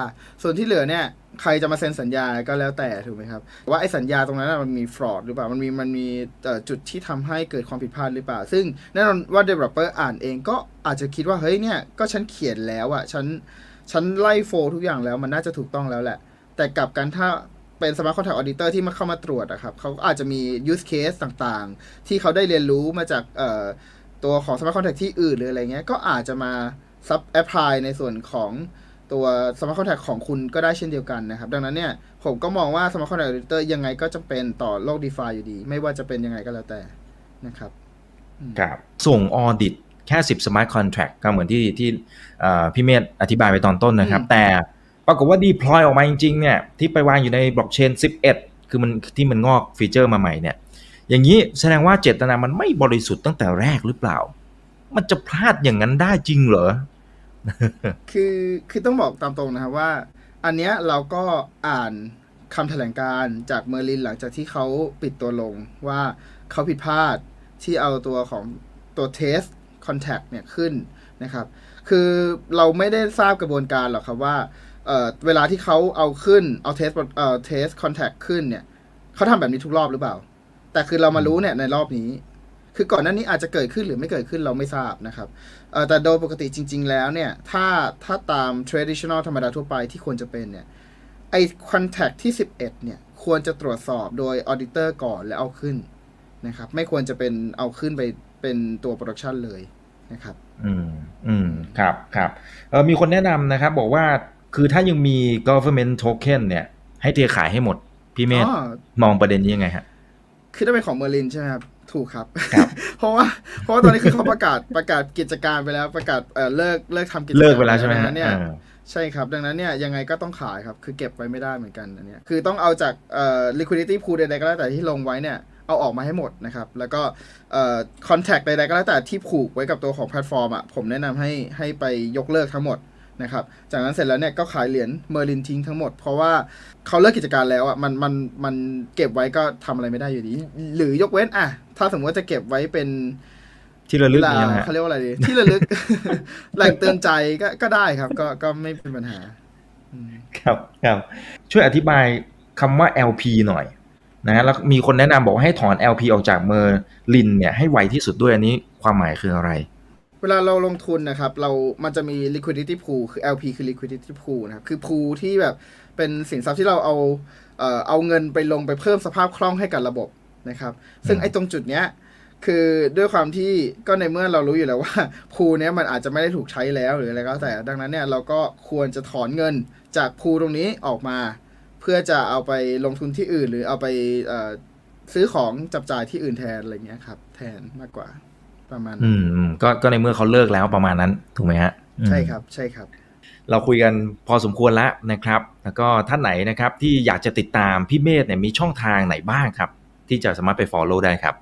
ส่วนที่เหลือเนี่ยใครจะมาเซ็นสัญญาก็แล้วแต่ถูกไหมครับ ว่าไอ้สัญญาตรงนั้นมันมี fraud หรือเปล่า มันมีมันมีจุดที่ทำให้เกิดความผิดพลาดหรือเปล่า ซึ่งแน่นอนว่า developer อ่านเองก็อาจจะคิดว่าเฮ้ยเนี่ยก็ฉันเขียนแล้วอะฉันฉันไล่โฟทุกอย่างแล้วมันน่าจะถูกต้องแล้วแหละ แต่กลับกันถ้า เป็น Smart Contract Auditor ที่มาเข้ามาตรวจอะครับเขาก็อาจจะมี use case ต่างๆ ที่เขาได้เรียนรู้มาจากเอ่อตัวของ Smart Contract ที่อื่นหรืออะไรเงี้ย ก็อาจจะมา sub apply ในส่วนของตัว Smart Contract ของคุณก็ได้เช่นเดียวกันนะครับ ดังนั้นเนี่ยผมก็มองว่า Smart Contract Auditor ยังไงก็จำเป็นต่อโลก DeFi อยู่ดี ไม่ว่าจะเป็นยังไงก็แล้วแต่นะครับครับส่งออดิตแค่ 10 smart contract ก็เหมือนที่ที่เอ่อพี่เมธอธิบายไปตอนต้นนะครับอืมแต่ ปรากฏว่า deploy ออกมาจริงๆเนี่ยที่ไปวางอยู่ในบล็อกเชน 11 คือมันที่มันงอกฟีเจอร์มาใหม่เนี่ยอย่างนี้แสดงว่าเจตนามันไม่บริสุทธิ์ตั้งแต่แรกหรือเปล่า มันจะพลาดอย่างนั้นได้จริงเหรอ คือคือต้องบอกตามตรงนะครับว่า อันเนี้ยเราก็อ่านคำแถลงการณ์จากเมอร์ลินหลังจากที่เขาปิดตัวลงว่าเขาผิดพลาดที่เอาตัวของตัว test contract เนี่ยขึ้นนะครับ คือเราไม่ได้ทราบกระบวนการหรอกครับว่า เอ่อเวลาที่เขาเอาขึ้นเอา test เอ่อ test contract ขึ้นเนี่ยเขาทำแบบนี้ทุกรอบหรือเปล่า แต่คือเรามารู้เนี่ยในรอบนี้ คือก่อนหน้านี้อาจจะเกิดขึ้นหรือไม่เกิดขึ้นเราไม่ทราบนะครับเอ่อแต่โดยปกติจริง ๆ แล้วเนี่ย ถ้าถ้าตาม traditional ธรรมดาทั่วไปที่ควรจะเป็นเนี่ยไอ contact ที่ 11 เนี่ย ควรจะตรวจสอบโดย auditor ก่อนแล้วเอาขึ้นนะครับ ไม่ควรจะเป็นเอาขึ้นไปเป็นตัว production เลยนะครับ อืม อืม ครับ ครับ เออมีคนแนะนำนะครับ บอกว่า คือถ้ายังมี government token เนี่ย ให้เทขายให้หมด พี่เมธอ๋อมองประเด็นนี้ยังไงฮะ คือถ้าเป็นของเมอร์ลินใช่ไหมครับ ถูกครับครับ เพราะว่า เพราะว่าตอนนี้คือเขาประกาศประกาศกิจการไปแล้วประกาศเอ่อเลิกเลิกทำกิจการเลิกไปแล้วใช่ไหมฮะดังนั้นเนี่ยเออใช่ครับ ดังนั้นเนี่ยยังไงก็ต้องขายครับ คือเก็บไว้ไม่ได้เหมือนกันอันเนี้ยคือต้องเอาจากเอ่อ liquidity pool ใดๆก็แล้วแต่ที่ลงไว้เนี่ยเอาออกมาให้หมดนะครับ แล้วก็เอ่อ contract ใดๆก็แล้วแต่ที่ผูกไว้กับตัวของแพลตฟอร์มอะผมแนะนำให้ให้ไปยกเลิกทั้งหมด นะครับ จากนั้นเสร็จแล้วเนี่ยก็ขายเหรียญเมอร์ลินทิ้งทั้งหมด เพราะว่าเขาเลิกกิจการแล้วอะมันมันมันเก็บไว้ก็ทำอะไรไม่ได้อยู่ดี หรือยกเว้นอะถ้าสมมติว่าจะเก็บไว้เป็นที่ระลึกลาเนี่ยนะฮะเขาเรียกว่าอะไรดีที่ระลึกแหล่งเตือนใจก็ก็ได้ครับ ก็ก็ไม่เป็นปัญหาอืมครับครับช่วยอธิบายคำว่า LP หน่อยนะฮะแล้วมีคนแนะนำบอกว่าให้ถอน LP ออกจากเมอร์ลินเนี่ยให้ไวที่สุดด้วยอันนี้ความหมายคืออะไร เวลาเราลงทุนนะครับ เรามันจะมี liquidity pool คือ LP คือ liquidity pool นะครับ คือ pool ที่แบบเป็นสินทรัพย์ที่เราเอาเอ่อเอาเงินไปลงไปเพิ่มสภาพคล่องให้กับระบบนะครับ ซึ่งอืมไอ้ตรงจุดเนี้ยคือด้วยความที่ก็ในเมื่อเรารู้อยู่แล้วว่า pool เนี้ยมันอาจจะไม่ได้ถูกใช้แล้วหรืออะไรก็แล้วแต่ดังนั้นเนี่ยเราก็ควรจะถอนเงินจาก pool ตรงนี้ออกมา เพื่อจะเอาไปลงทุนที่อื่น หรือเอาไปเอ่อซื้อของจับจ่ายที่อื่นแทนอะไรเงี้ยครับ แทนมากกว่า ประมาณนั้นอืมอืมก็ก็ในเมื่อเขาเลิกแล้วประมาณนั้นถูกไหมฮะอืมใช่ครับ ใช่ครับ เราคุยกันพอสมควรแล้วนะครับ แล้วก็ท่านไหนนะครับ ที่อยากจะติดตามพี่เมธเนี่ยมีช่องทางไหนบ้างครับ ที่จะสามารถไป follow ได้ครับ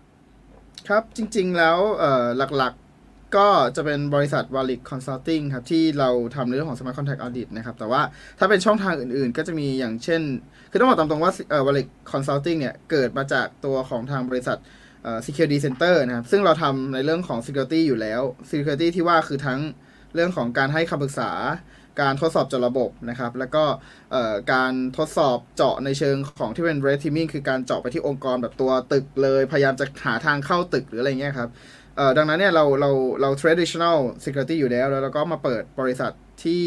ครับจริง ๆ แล้วเอ่อหลักๆก็จะเป็นบริษัท w a l i c Consulting ครับ ที่เราทำในเรื่องของ Smart Contract Audit นะครับ แต่ว่าถ้าเป็นช่องทางอื่นๆ ก็จะมีอย่างเช่น คือต้องบอกตามตรงว่าเอ่อ w a l i c Consulting เนี่ย เกิดมาจากตัวของทางบริษัทเอ่อ Security Center นะครับ ซึ่งเราทำในเรื่องของ Security อยู่แล้ว Security ที่ว่าคือทั้งเรื่องของการให้คำปรึกษา การทดสอบจาะระบบนะครับ แล้วก็การทดสอบเจาะในเชิงของที่เป็น red teaming คือการเจาะไปที่องค์กรแบบตัวตึกเลย พยายามจะหาทางเข้าตึกหรืออะไรเงี้ยครับดังนั้นเนี่ยเราเราเรา traditional security อยู่แล้ว แล้วเราก็มาเปิดบริษัทที่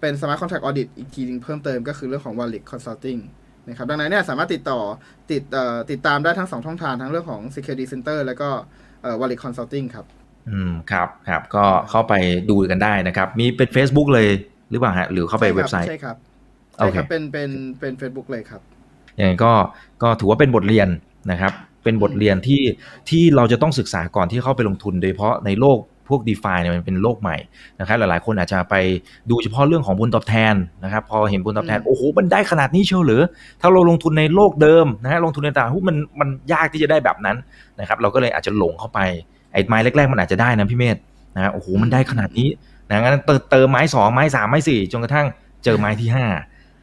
เป็น smart contract audit อีกทีนึงเพิ่มเติมก็คือเรื่องของ Wallet Consulting นะครับดังนั้นเนี่ยสามารถติดต่อติดติดตามได้ทั้งสองช่องทางทั้งเรื่องของ security center แล้วก็เอ่อ wallet consulting ครับ อืมครับครับก็เข้าไปดูกันได้นะครับ มีเป็น Facebook เลยหรือเปล่าฮะหรือเข้าไปเว็บไซต์ ใช่ครับใช่ครับเป็นเป็นเป็น Facebook เลยครับอย่างนี้ก็ก็ถือว่าเป็นบทเรียนนะครับ เป็นบทเรียนที่ที่เราจะต้องศึกษาก่อนที่เข้าไปลงทุน โดยเฉพาะในโลก พวก d e f าเนี่ยมันเป็นโลกใหม่นะครับหลายๆ คนอาจจะไปดูเฉพาะเรื่องของบุญตอบแทนนะครับพอเห็นบุญตอบแทนโอ้โหมันได้ขนาดนี้เชียวหรือ ถ้าเราลงทุนในโลกเดิมนะฮะลงทุนในตลาดหุ้นมันมันยากที่จะได้แบบนั้นนะครับเราก็เลยอาจจะหลงเข้าไปไอ้ไม้แรก ๆ มันอาจจะได้นะพี่เมธนะโอ้โหมันได้ขนาดนี้นะงั้นเติมไม้สองไม้สามไม้สี่จนกระทั่งเจอไม้ที่ห้า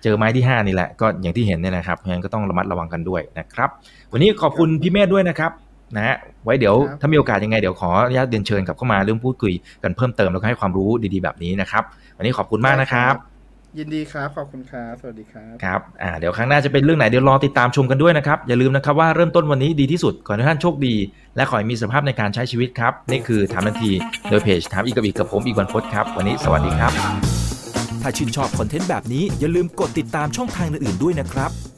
เจอไม้ที่ 5 นี่แหละก็อย่างที่เห็นเนี่ยนะครับเพราะฉะนั้นก็ต้องระมัดระวังกันด้วยนะครับ วันนี้ขอบคุณพี่เมธด้วยนะครับ นะฮะไว้เดี๋ยวถ้ามีโอกาสยังไงเดี๋ยวขออนุญาตเดินเชิญกลับเข้ามาเรื่องพูดคุยกันเพิ่มเติมแล้วก็ให้ความรู้ดีๆแบบนี้นะครับวันนี้ขอบคุณมากนะครับยินดีครับ ขอบคุณครับ สวัสดีครับครับอ่าเดี๋ยวครั้งหน้าจะเป็นเรื่องไหนเดี๋ยวรอติดตามชมกันด้วยนะครับ อย่าลืมนะครับว่าเริ่มต้นวันนี้ดีที่สุด ขอให้ท่านโชคดี และขอให้มีสภาพในการใช้ชีวิตครับ นี่คือถามทันที โดยเพจถามอีกกับอีกกับผมอีกวันพศครับ วันนี้สวัสดีครับ ถ้าชื่นชอบคอนเทนต์แบบนี้อย่าลืมกดติดตามช่องทางอื่นๆด้วยนะครับ